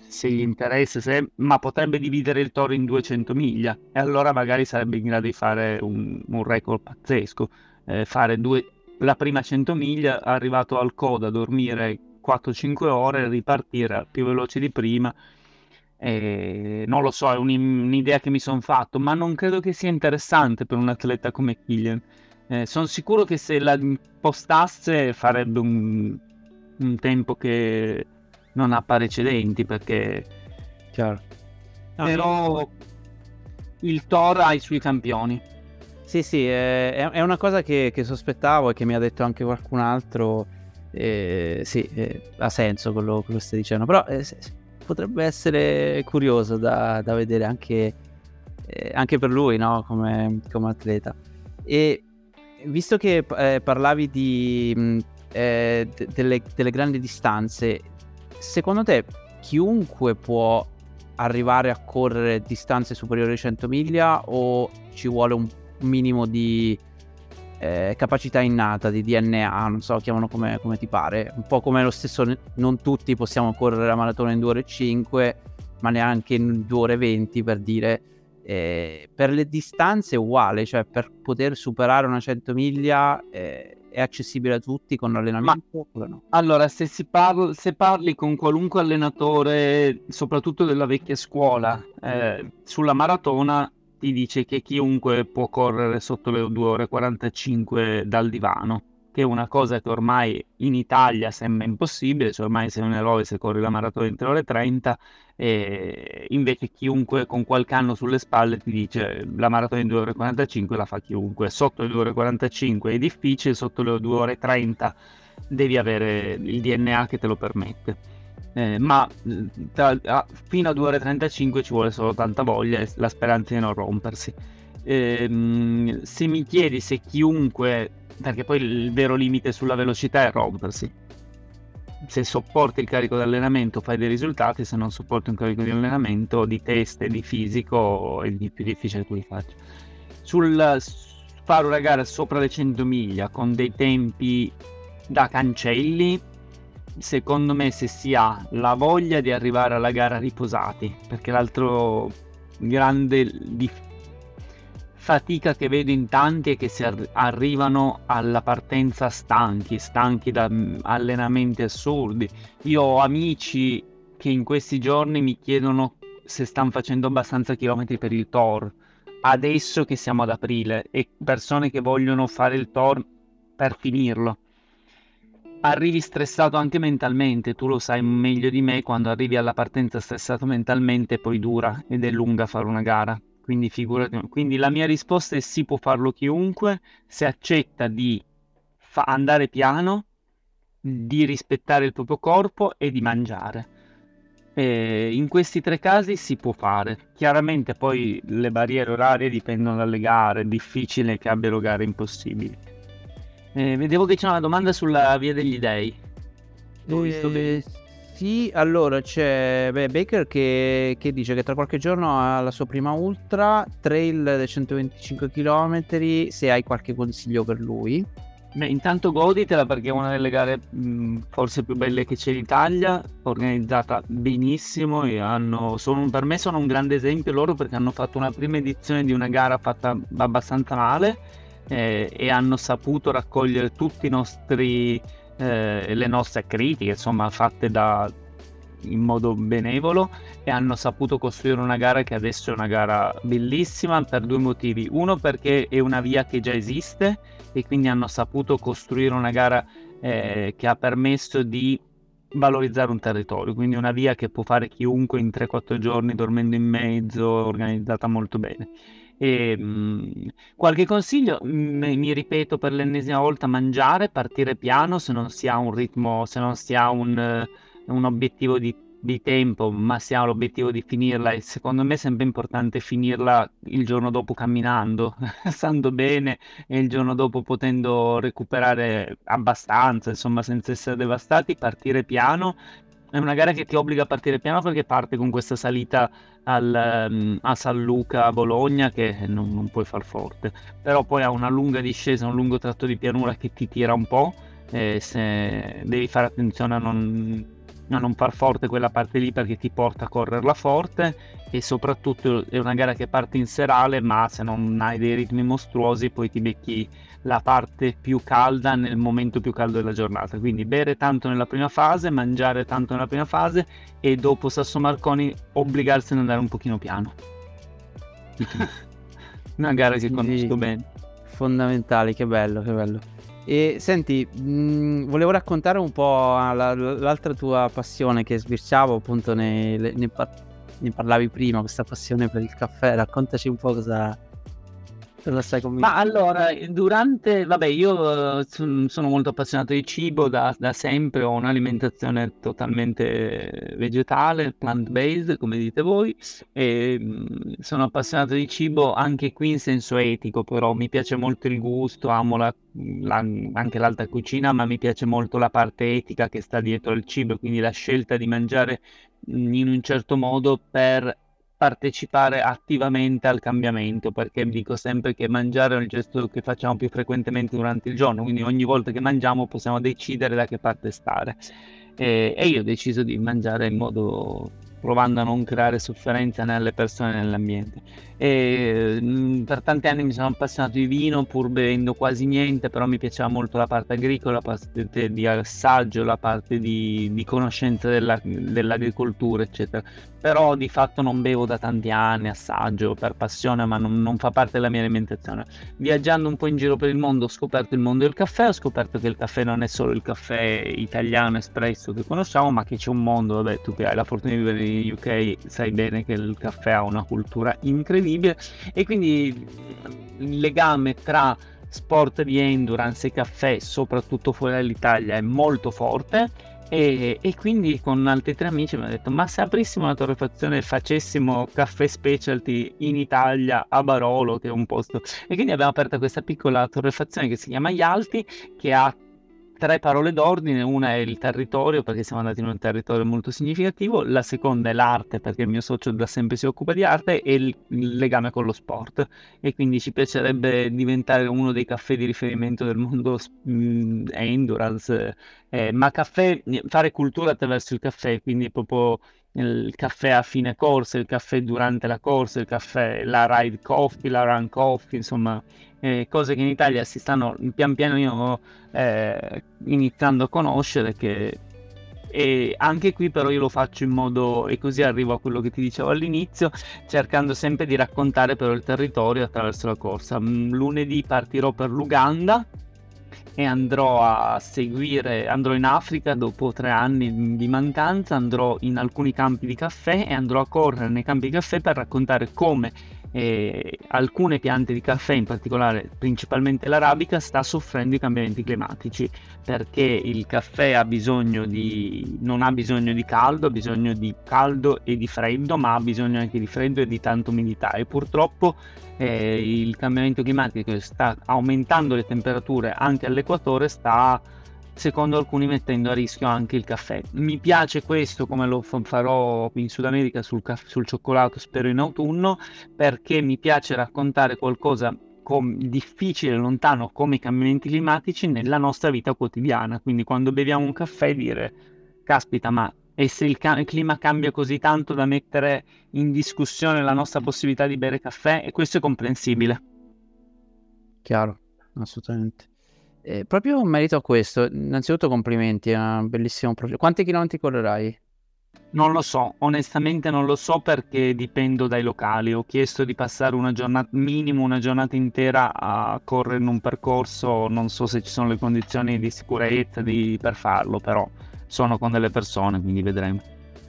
se gli interessa, se... ma potrebbe dividere il toro in 200 miglia e allora magari sarebbe in grado di fare un, un record pazzesco, eh, fare due... la prima 100 miglia, arrivato al coda, dormire 4-5 ore, ripartire più veloce di prima. Eh, non lo so, è un, un'idea che mi sono fatto, ma non credo che sia interessante per un atleta come Killian. Eh, sono sicuro che se la impostasse farebbe un, un tempo che non ha precedenti perché... Chiaro. No, Però no. il Thor ha i suoi campioni. Sì, sì, è, è una cosa che, che, sospettavo e che mi ha detto anche qualcun altro. Eh, sì, eh, ha senso quello, che stai dicendo, però eh, potrebbe essere curioso da, da vedere anche, eh, anche, per lui, no? come, come, atleta. E visto che eh, parlavi di, mh, eh, de- delle, delle grandi distanze, secondo te chiunque può arrivare a correre distanze superiori ai 100 miglia o ci vuole un minimo di eh, capacità innata, di DNA, non so, chiamano come, come, ti pare, un po' come lo stesso, non tutti possiamo correre la maratona in 2 ore e 5, ma neanche in 2 ore e 20 per dire, eh, per le distanze è uguale, cioè per poter superare una 100 miglia eh, è accessibile a tutti con l'allenamento? Ma, no? Allora, se, parla, se, parli con qualunque allenatore, soprattutto della vecchia scuola, eh, sulla maratona ti dice che chiunque può correre sotto le 2 ore 45 dal divano che è una cosa che ormai in Italia sembra impossibile, cioè ormai sei un eroe se corri la maratona in 3 ore 30, e invece chiunque con qualche anno sulle spalle ti dice la maratona in 2 ore 45 la fa chiunque, sotto le 2 ore 45 è difficile, sotto le 2 ore 30 devi avere il DNA che te lo permette. Eh, ma tra, a, fino a 2 ore 35 ci vuole solo tanta voglia e la speranza di non rompersi. Eh, se mi chiedi se chiunque perché poi il vero limite sulla velocità è rompersi. Se sopporti il carico di allenamento fai dei risultati, se non sopporti un carico di allenamento di testa e di fisico è più difficile che li faccia. Sul fare una gara sopra le 100 miglia con dei tempi da cancelli, secondo me se si ha la voglia di arrivare alla gara riposati, perché l'altro grande difficoltà fatica che vedo in tanti è che si ar- arrivano alla partenza stanchi, stanchi da mm, allenamenti assurdi. Io ho amici che in questi giorni mi chiedono se stanno facendo abbastanza chilometri per il Tor. Adesso che siamo ad aprile e persone che vogliono fare il Tor per finirlo. Arrivi stressato anche mentalmente, tu lo sai meglio di me, quando arrivi alla partenza stressato mentalmente poi dura ed è lunga fare una gara quindi figurati. Quindi la mia risposta è sì, può farlo chiunque se accetta di fa- andare piano, di rispettare il proprio corpo e di mangiare. E in questi tre casi si può fare. Chiaramente poi le barriere orarie dipendono dalle gare, è difficile che abbiano gare impossibili. Eh, vedevo che c'è una domanda sulla via degli dei. Ho visto che... Sì, allora c'è beh, Baker che, che, dice che tra qualche giorno ha la sua prima ultra, trail dei 125 km, se hai qualche consiglio per lui. Beh, intanto goditela perché è una delle gare mh, forse più belle che c'è in Italia, organizzata benissimo e hanno, sono, per me sono un grande esempio loro perché hanno fatto una prima edizione di una gara fatta abbastanza male eh, e hanno saputo raccogliere tutte eh, le nostre critiche, insomma, fatte da, in modo benevolo e hanno saputo costruire una gara che adesso è una gara bellissima per due motivi. Uno perché è una via che già esiste e quindi hanno saputo costruire una gara eh, che ha permesso di valorizzare un territorio, quindi una via che può fare chiunque in 3-4 giorni dormendo in mezzo, organizzata molto bene. E, mh, mm, qualche consiglio, mh, mi ripeto per l'ennesima volta, mangiare, partire piano se non si ha un ritmo, se non si ha un, un obiettivo di, di, tempo, ma si ha l'obiettivo di finirla e secondo me è sempre importante finirla il giorno dopo camminando, stando bene e il giorno dopo potendo recuperare abbastanza, insomma senza essere devastati, partire piano. È una gara che ti obbliga a partire piano perché parte con questa salita al, um, a San Luca, a Bologna, che non, non puoi far forte. Però poi ha una lunga discesa, un lungo tratto di pianura che ti tira un po'. E devi fare attenzione a non a non far forte quella parte lì perché ti porta a correrla forte e soprattutto è una gara che parte in serale ma se non hai dei ritmi mostruosi poi ti becchi la parte più calda nel momento più caldo della giornata. Quindi bere tanto nella prima fase mangiare tanto nella prima fase e dopo Sasso Marconi obbligarsi ad andare un pochino piano. Una gara che conosco sì, bene. Fondamentale che bello che bello. E senti, mh, volevo raccontare un po' la, l'altra tua passione che sbirciavo, appunto ne, ne, ne, parlavi prima, questa passione per il caffè. Raccontaci un po' cosa, Cosa stai Ma allora, durante, vabbè, io eh, sono molto appassionato di cibo da, da sempre, ho un'alimentazione totalmente vegetale, plant-based, come dite voi, e mm, sono appassionato di cibo anche qui in senso etico, però mi piace molto il gusto, amo la, la, anche l'alta cucina, ma mi piace molto la parte etica che sta dietro al cibo, quindi la scelta di mangiare in un certo modo per partecipare attivamente al cambiamento, perché dico sempre che mangiare è il gesto che facciamo più frequentemente durante il giorno, quindi ogni volta che mangiamo possiamo decidere da che parte stare. E, e io ho deciso di mangiare in modo provando a non creare sofferenza nelle persone e nell'ambiente. E, mh, mm, per tanti anni mi sono appassionato di vino pur bevendo quasi niente, però mi piaceva molto la parte agricola, la parte di assaggio, la parte di, di conoscenza della, dell'agricoltura, eccetera. Però di fatto non bevo da tanti anni, assaggio per passione, ma non, non fa parte della mia alimentazione. Viaggiando un po' in giro per il mondo ho scoperto il mondo del caffè, ho scoperto che il caffè non è solo il caffè italiano espresso che conosciamo, ma che c'è un mondo, vabbè, tu che hai la fortuna di vivere UK sai bene che il caffè ha una cultura incredibile e quindi il legame tra sport di endurance e caffè, soprattutto fuori dall'Italia, è molto forte. E, e, quindi con altri tre amici mi hanno detto: Ma se aprissimo una torrefazione e facessimo caffè specialty in Italia a Barolo, che è un posto. E quindi abbiamo aperto questa piccola torrefazione che si chiama Yalti, che ha tre parole d'ordine, una è il territorio perché siamo andati in un territorio molto significativo, la seconda è l'arte perché il mio socio da sempre si occupa di arte e il, legame con lo sport. E quindi ci piacerebbe diventare uno dei caffè di riferimento del mondo mh, mm, endurance, eh, ma caffè, fare cultura attraverso il caffè, quindi proprio il caffè a fine corsa, il caffè durante la corsa, il caffè, la ride coffee, la run coffee, insomma, eh, cose che in Italia si stanno pian piano eh, iniziando a conoscere che e anche qui però io lo faccio in modo e così arrivo a quello che ti dicevo all'inizio cercando sempre di raccontare però il territorio attraverso la corsa. Mm, lunedì partirò per l'Uganda e andrò a seguire, andrò in Africa dopo tre anni di mancanza, andrò in alcuni campi di caffè e andrò a correre nei campi di caffè per raccontare come eh, alcune piante di caffè, in particolare principalmente l'arabica, sta soffrendo i cambiamenti climatici perché il caffè ha di, non ha bisogno di caldo, ha bisogno di caldo e di freddo, ma ha bisogno anche di freddo e di tanta umidità. E purtroppo eh, il cambiamento climatico sta aumentando le temperature anche all'equatore, sta secondo alcuni mettendo a rischio anche il caffè. Mi piace questo come lo farò in Sud America sul, caff- sul cioccolato, spero in autunno, perché mi piace raccontare qualcosa com- difficile, lontano come i cambiamenti climatici nella nostra vita quotidiana. Quindi quando beviamo un caffè dire, caspita, ma e se il, ca- il, clima cambia così tanto da mettere in discussione la nostra possibilità di bere caffè? E questo è comprensibile. Chiaro, assolutamente. Eh, proprio in merito a questo, innanzitutto complimenti, è un bellissimo progetto. Quanti chilometri correrai? Non lo so, onestamente non lo so perché dipendo dai locali. Ho chiesto di passare una giornata, minimo una giornata intera a correre in un percorso, non so se ci sono le condizioni di sicurezza di, per farlo, però sono con delle persone, quindi vedremo.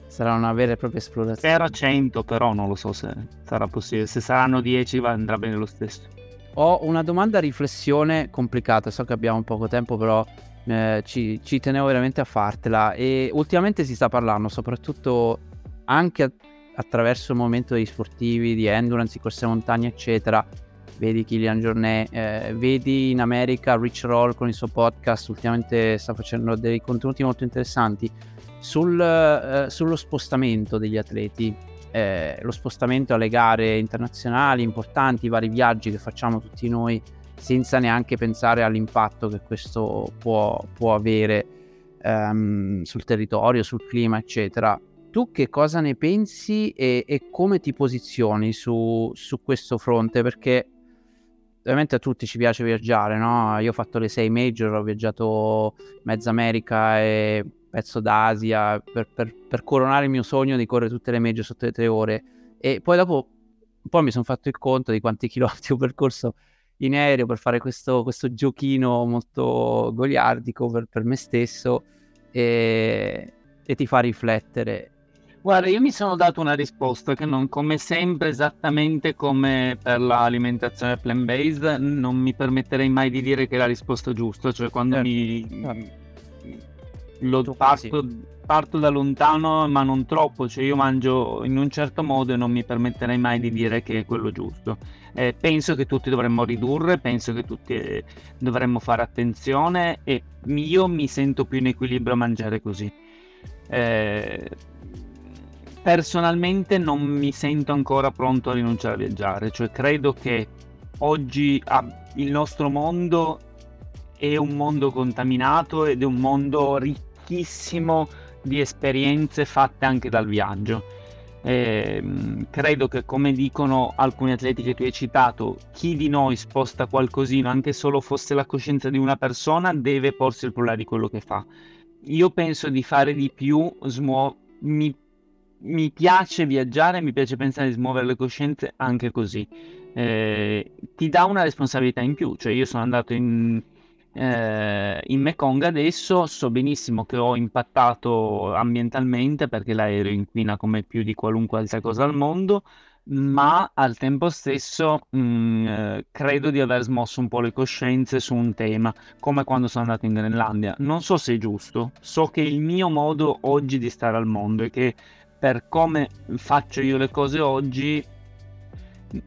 Sarà una vera e propria esplorazione. Era 100, però non lo so se sarà possibile. Se saranno 10 andrà bene lo stesso. Ho una domanda a riflessione complicata, so che abbiamo poco tempo, però eh, ci, ci, tenevo veramente a fartela. E ultimamente si sta parlando, soprattutto anche a, attraverso il momento degli sportivi, di endurance, di corse montagna, eccetera. Vedi Kilian Jornet, eh, vedi in America Rich Roll con il suo podcast, ultimamente sta facendo dei contenuti molto interessanti sul, eh, sullo spostamento degli atleti eh, lo spostamento alle gare internazionali importanti, i vari viaggi che facciamo tutti noi senza neanche pensare all'impatto che questo può, può avere um, sul territorio, sul clima, eccetera. Tu che cosa ne pensi e, e come ti posizioni su, su, questo fronte? Perché ovviamente a tutti ci piace viaggiare, no? Io ho fatto le sei major, ho viaggiato mezza America e pezzo d'Asia per, per, per, coronare il mio sogno di correre tutte le medie sotto le tre ore. E poi dopo poi mi sono fatto il conto di quanti chilometri ho percorso in aereo per fare questo, questo giochino molto goliardico per, per me stesso e, e ti fa riflettere. Guarda, io mi sono dato una risposta che non come sempre, esattamente come per l'alimentazione plant-based, non mi permetterei mai di dire che è la risposta giusta, cioè quando eh, mi, eh lo parto, parto, da lontano, ma non troppo. Cioè, io mangio in un certo modo e non mi permetterei mai di dire che è quello giusto. Eh, penso che tutti dovremmo ridurre, penso che tutti eh, dovremmo fare attenzione e io mi sento più in equilibrio a mangiare così. Eh, personalmente non mi sento ancora pronto a rinunciare a viaggiare, cioè credo che oggi ah, il nostro mondo è un mondo contaminato ed è un mondo ricco ricchissimo di esperienze fatte anche dal viaggio. Eh, credo che come dicono alcuni atleti che tu hai citato, chi di noi sposta qualcosina, anche solo fosse la coscienza di una persona, deve porsi il problema di quello che fa. Io penso di fare di più, smuo- mi, mi piace viaggiare, mi piace pensare di smuovere le coscienze anche così. Eh, ti dà una responsabilità in più, cioè io sono andato in eh, in Mekong adesso so benissimo che ho impattato ambientalmente perché l'aereo inquina come più di qualunque altra cosa al mondo, ma al tempo stesso mh, mm, eh, credo di aver smosso un po' le coscienze su un tema, come quando sono andato in Groenlandia. Non so se è giusto, so che il mio modo oggi di stare al mondo è che per come faccio io le cose oggi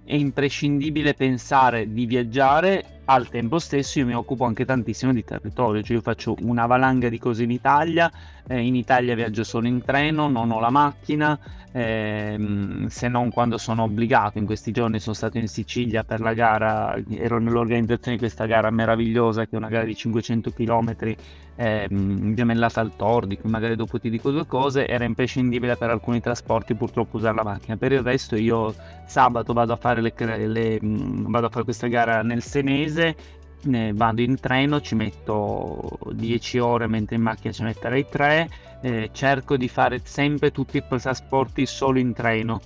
è imprescindibile pensare di viaggiare al tempo stesso io mi occupo anche tantissimo di territorio, cioè io faccio una valanga di cose in Italia, eh, in Italia viaggio solo in treno, non ho la macchina, ehm, se non quando sono obbligato. In questi giorni sono stato in Sicilia per la gara, ero nell'organizzazione di questa gara meravigliosa che è una gara di 500 km ehm, gemellata al Tor, di cui magari dopo ti dico due cose, era imprescindibile per alcuni trasporti purtroppo usare la macchina. Per il resto io sabato vado a fare, le, le, vado a fare questa gara nel Senese ne vado in treno, ci metto 10 ore, mentre in macchina ci metterei 3. Eh, cerco di fare sempre tutti i trasporti solo in treno.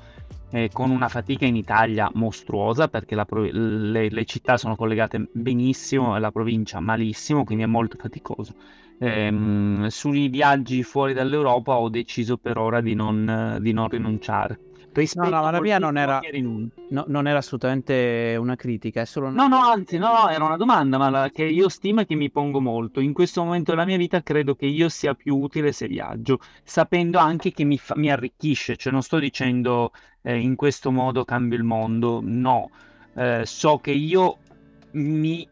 Eh, con una fatica in Italia mostruosa perché pro- le, le, città sono collegate benissimo e la provincia malissimo, quindi è molto faticoso. Eh, sui viaggi fuori dall'Europa ho deciso per ora di non, di non rinunciare no, no, la mia non era, no, non era assolutamente una critica, è solo una... No, no, anzi, no, no, era una domanda, ma la, che io stimo e che mi pongo molto. In questo momento della mia vita credo che io sia più utile se viaggio, sapendo anche che mi, fa, mi arricchisce, cioè non sto dicendo eh, in questo modo cambio il mondo, no, eh, so che io mi...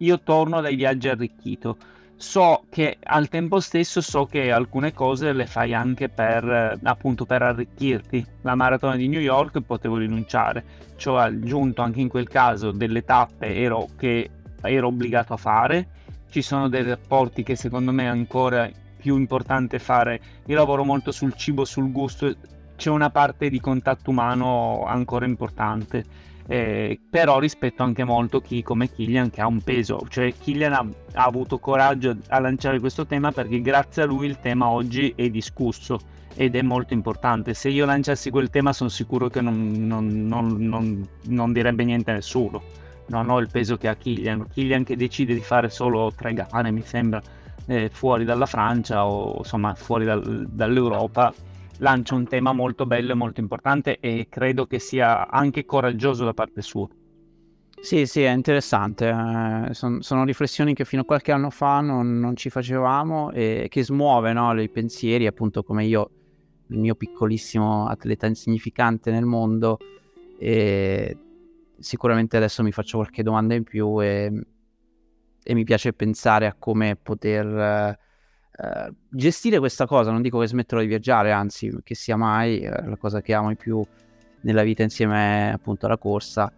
Io torno dai viaggi arricchito. So che al tempo stesso so che alcune cose le fai anche per appunto per arricchirti. La maratona di New York potevo rinunciare, ci ho aggiunto anche in quel caso delle tappe ero, che ero obbligato a fare. Ci sono dei rapporti che secondo me è ancora più importante fare. Io lavoro molto sul cibo, sul gusto, c'è una parte di contatto umano ancora importante eh, però rispetto anche molto chi come Killian che ha un peso, cioè Killian ha, ha, avuto coraggio a lanciare questo tema perché grazie a lui il tema oggi è discusso ed è molto importante. Se io lanciassi quel tema sono sicuro che non, non, non, non direbbe niente a nessuno. Non ho il peso che ha Killian. Killian che decide di fare solo tre gare, mi sembra, eh, fuori dalla Francia o insomma fuori dal, dall'Europa lancia un tema molto bello e molto importante e credo che sia anche coraggioso da parte sua. Sì, sì, è interessante. Eh, son, sono riflessioni che fino a qualche anno fa non, non ci facevamo e che smuove no, i pensieri, appunto come io, il mio piccolissimo atleta insignificante nel mondo. E sicuramente adesso mi faccio qualche domanda in più e, e mi piace pensare a come poter eh, gestire questa cosa, non dico che smetterò di viaggiare, anzi che sia mai eh, la cosa che amo di più nella vita insieme appunto alla corsa,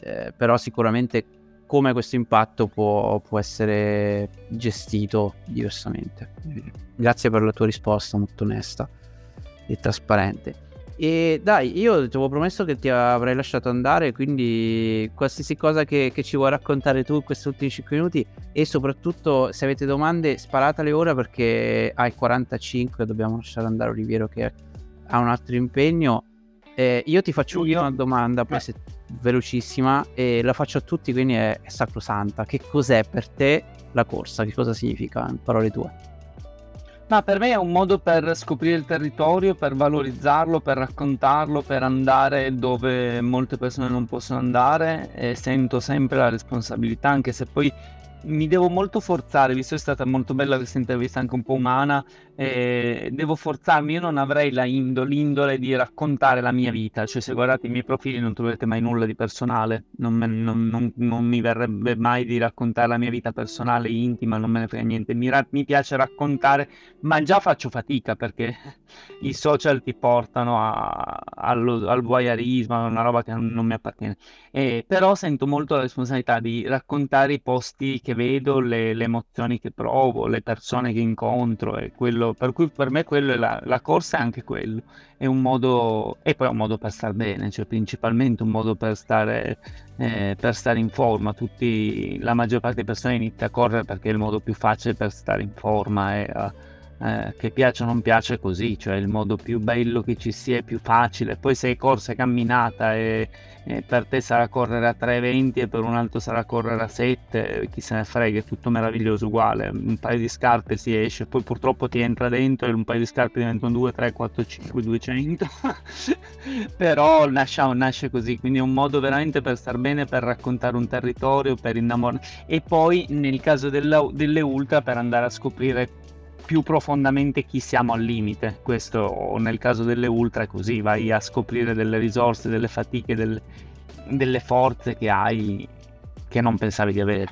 eh, però sicuramente come questo impatto può, può, essere gestito diversamente. Grazie per la tua risposta molto onesta e trasparente. E dai, io ti avevo promesso che ti avrei lasciato andare, quindi qualsiasi cosa che, che ci vuoi raccontare tu in questi ultimi 5 minuti e soprattutto se avete domande sparatele ora perché hai 45, dobbiamo lasciare andare Oliviero che ha un altro impegno. Eh, io ti faccio io... una domanda, poi se, velocissima, e la faccio a tutti, quindi è, è sacrosanta. Che cos'è per te la corsa? Che cosa significa in parole tue? Ma per me è un modo per scoprire il territorio, per valorizzarlo, per raccontarlo, per andare dove molte persone non possono andare e sento sempre la responsabilità, anche se poi mi devo molto forzare, visto che è stata molto bella questa intervista, anche un po' umana, eh, devo forzarmi, io non avrei indo, l'indole di raccontare la mia vita, cioè se guardate i miei profili non troverete mai nulla di personale, non, me, non, non, non mi verrebbe mai di raccontare la mia vita personale, intima, non me ne frega niente, mi, ra- mi piace raccontare, ma già faccio fatica perché i social ti portano a, allo, al voyeurismo, una roba che non, mi appartiene, eh, però sento molto la responsabilità di raccontare i posti che vedo, le, le emozioni che provo, le persone che incontro quello per cui per me quello la, la corsa è anche quello, è un modo, e poi è un modo per stare bene, cioè principalmente un modo per stare, eh, per stare in forma, Tutti, la maggior parte delle persone inizia a correre perché è il modo più facile per stare in forma e uh, eh, che piace o non piace così, cioè il modo più bello che ci sia, più facile. Poi se hai corsa e camminata e, e, per te sarà correre a 3,20 e per un altro sarà correre a 7, chi se ne frega, è tutto meraviglioso uguale. Un paio di scarpe si esce, poi purtroppo ti entra dentro e un paio di scarpe diventano 2, 3, 4, 5, 200. Però nasce, nasce così, quindi è un modo veramente per star bene, per raccontare un territorio, per innamorare. E poi nel caso della, delle ultra per andare a scoprire più profondamente chi siamo al limite. Questo nel caso delle ultra così, vai a scoprire delle risorse, delle fatiche, delle, delle forze che hai che non pensavi di avere.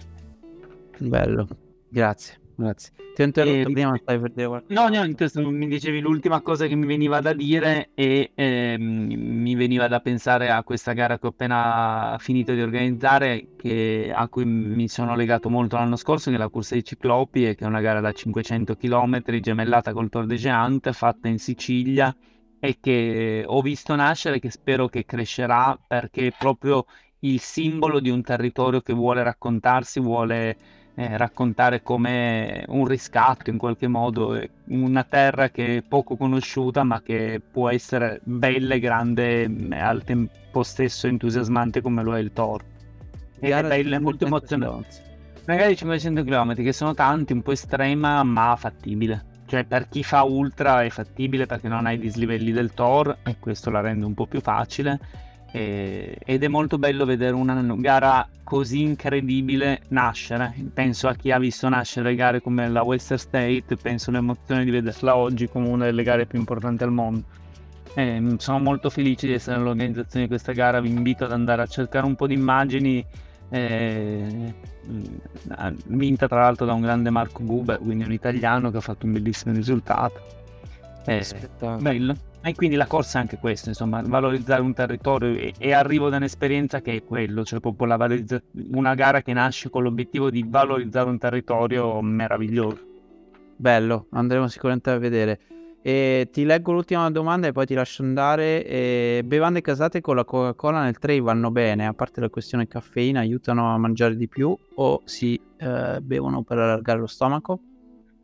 Bello, grazie. Grazie. Ti ho interrotto e... prima, stai per dire qualcosa. No, no, mi dicevi l'ultima cosa che mi veniva da dire e eh, mi veniva da pensare a questa gara che ho appena finito di organizzare, che, a cui mi sono legato molto l'anno scorso, che è la corsa dei Ciclopi, e che è una gara da 500 km, gemellata col Tor de Géant, fatta in Sicilia e che ho visto nascere, che spero che crescerà perché è proprio il simbolo di un territorio che vuole raccontarsi, vuole eh, raccontare come un riscatto in qualche modo, una terra che è poco conosciuta ma che può essere bella e grande e al tempo stesso entusiasmante come lo è il Toro. Ed è bella, è molto emozionante. Magari 500 km che sono tanti, un po' estrema ma fattibile. Cioè per chi fa ultra è fattibile perché non hai i dislivelli del Thor e questo la rende un po' più facile e, ed è molto bello vedere una gara così incredibile nascere. Penso a chi ha visto nascere gare come la Western State, penso all'emozione di vederla oggi come una delle gare più importanti al mondo. E sono molto felice di essere nell'organizzazione di questa gara, vi invito ad andare a cercare un po' di immagini eh, vinta tra l'altro da un grande Marco Buber, quindi un italiano che ha fatto un bellissimo risultato. Eh, bello. E quindi la corsa è anche questo, insomma, valorizzare un territorio e, e arrivo da un'esperienza che è quello, cioè proprio la valorizza- una gara che nasce con l'obiettivo di valorizzare un territorio meraviglioso. Bello, andremo sicuramente a vedere. E ti leggo l'ultima domanda e poi ti lascio andare. E bevande casate con la Coca-Cola nel trail vanno bene, a parte la questione caffeina, aiutano a mangiare di più o si eh, bevono per allargare lo stomaco?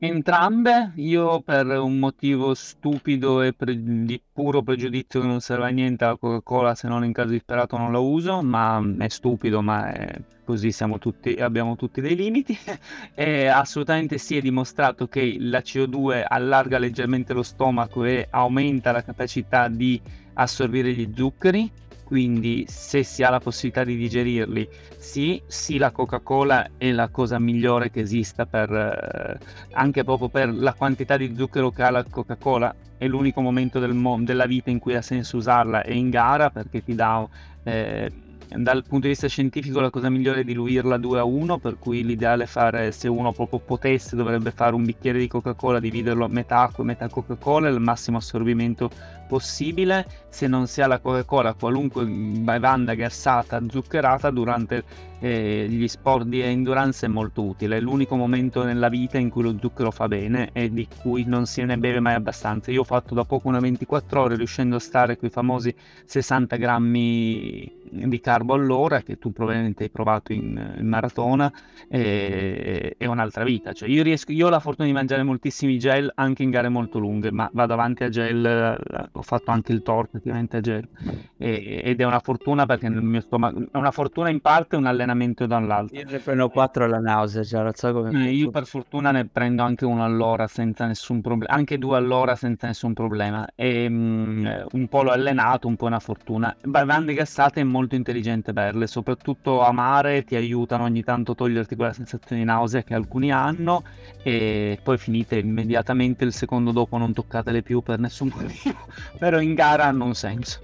Entrambe, io per un motivo stupido e pre- di puro pregiudizio che non serve a niente la Coca-Cola se non in caso disperato non la uso, ma è stupido, ma è così siamo tutti, abbiamo tutti dei limiti. e assolutamente sì, è dimostrato che la CO2 allarga leggermente lo stomaco e aumenta la capacità di assorbire gli zuccheri quindi se si ha la possibilità di digerirli, sì, sì la Coca-Cola è la cosa migliore che esista per, eh, anche proprio per la quantità di zucchero che ha la Coca-Cola, è l'unico momento del mo- della vita in cui ha senso usarla, è in gara perché ti dà... Eh, dal punto di vista scientifico la cosa migliore è diluirla 2 a 1, per cui l'ideale è fare, se uno proprio potesse, dovrebbe fare un bicchiere di Coca-Cola, dividerlo a metà acqua e metà Coca-Cola, il massimo assorbimento possibile. Se non si ha la Coca-Cola, qualunque bevanda gassata, zuccherata, durante eh, gli sport di endurance è molto utile. È l'unico momento nella vita in cui lo zucchero fa bene e di cui non se ne beve mai abbastanza. Io ho fatto da poco una 24 ore riuscendo a stare con i famosi 60 grammi di carbo all'ora che tu probabilmente hai provato in, in maratona e, è un'altra vita. Cioè io, riesco, io ho la fortuna di mangiare moltissimi gel anche in gare molto lunghe, ma vado avanti a gel, ho fatto anche il torto praticamente a gel e, ed è una fortuna perché nel mio stomaco è una fortuna in parte un allenamento dall'altro. Io ne prendo quattro alla nausea, cioè non so come... Eh, io per fortuna ne prendo anche uno all'ora senza nessun problema, anche due all'ora senza nessun problema e um, un po' l'ho allenato, un po' una fortuna. Bevande gassate è molto intelligente berle, soprattutto a mare ti aiutano ogni tanto a toglierti quella sensazione di nausea che alcuni hanno e poi finite immediatamente il secondo dopo non toccatele più per nessun motivo, però in gara hanno un senso.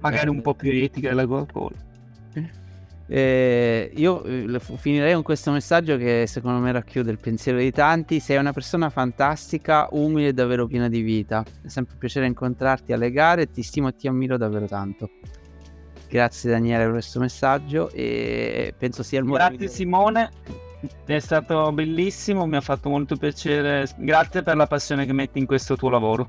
Magari un po' più etica della Coca-Cola. Eh, io eh, finirei con questo messaggio che secondo me racchiude il pensiero di tanti. Sei una persona fantastica, umile e davvero piena di vita. È sempre un piacere incontrarti alle gare, ti stimo e ti ammiro davvero tanto. Grazie Daniele per questo messaggio e penso sia il momento. Grazie Simone, è stato bellissimo, mi ha fatto molto piacere. Grazie per la passione che metti in questo tuo lavoro.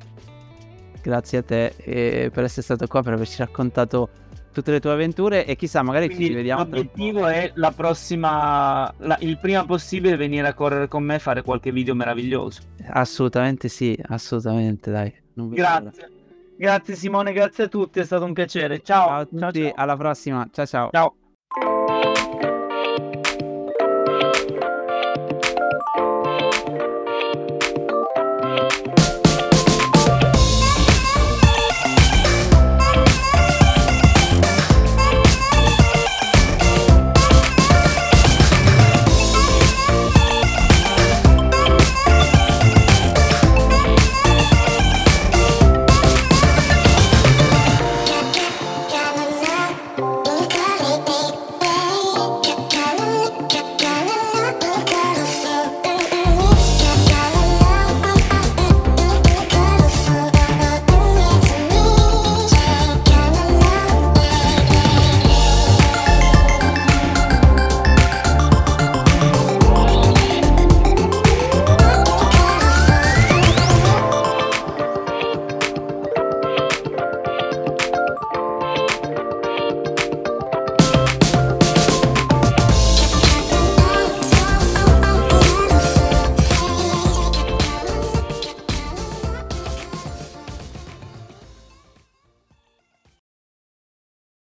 Grazie a te per essere stato qua, per averci raccontato tutte le tue avventure e chissà, magari Quindi ci vediamo. L'obiettivo è la prossima, la, il prima possibile venire a correre con me e fare qualche video meraviglioso. Assolutamente sì, assolutamente, dai. Grazie. Grazie Simone, grazie a tutti, è stato un piacere. Ciao. Ciao a tutti, ciao, ciao. alla prossima. Ciao ciao. Ciao.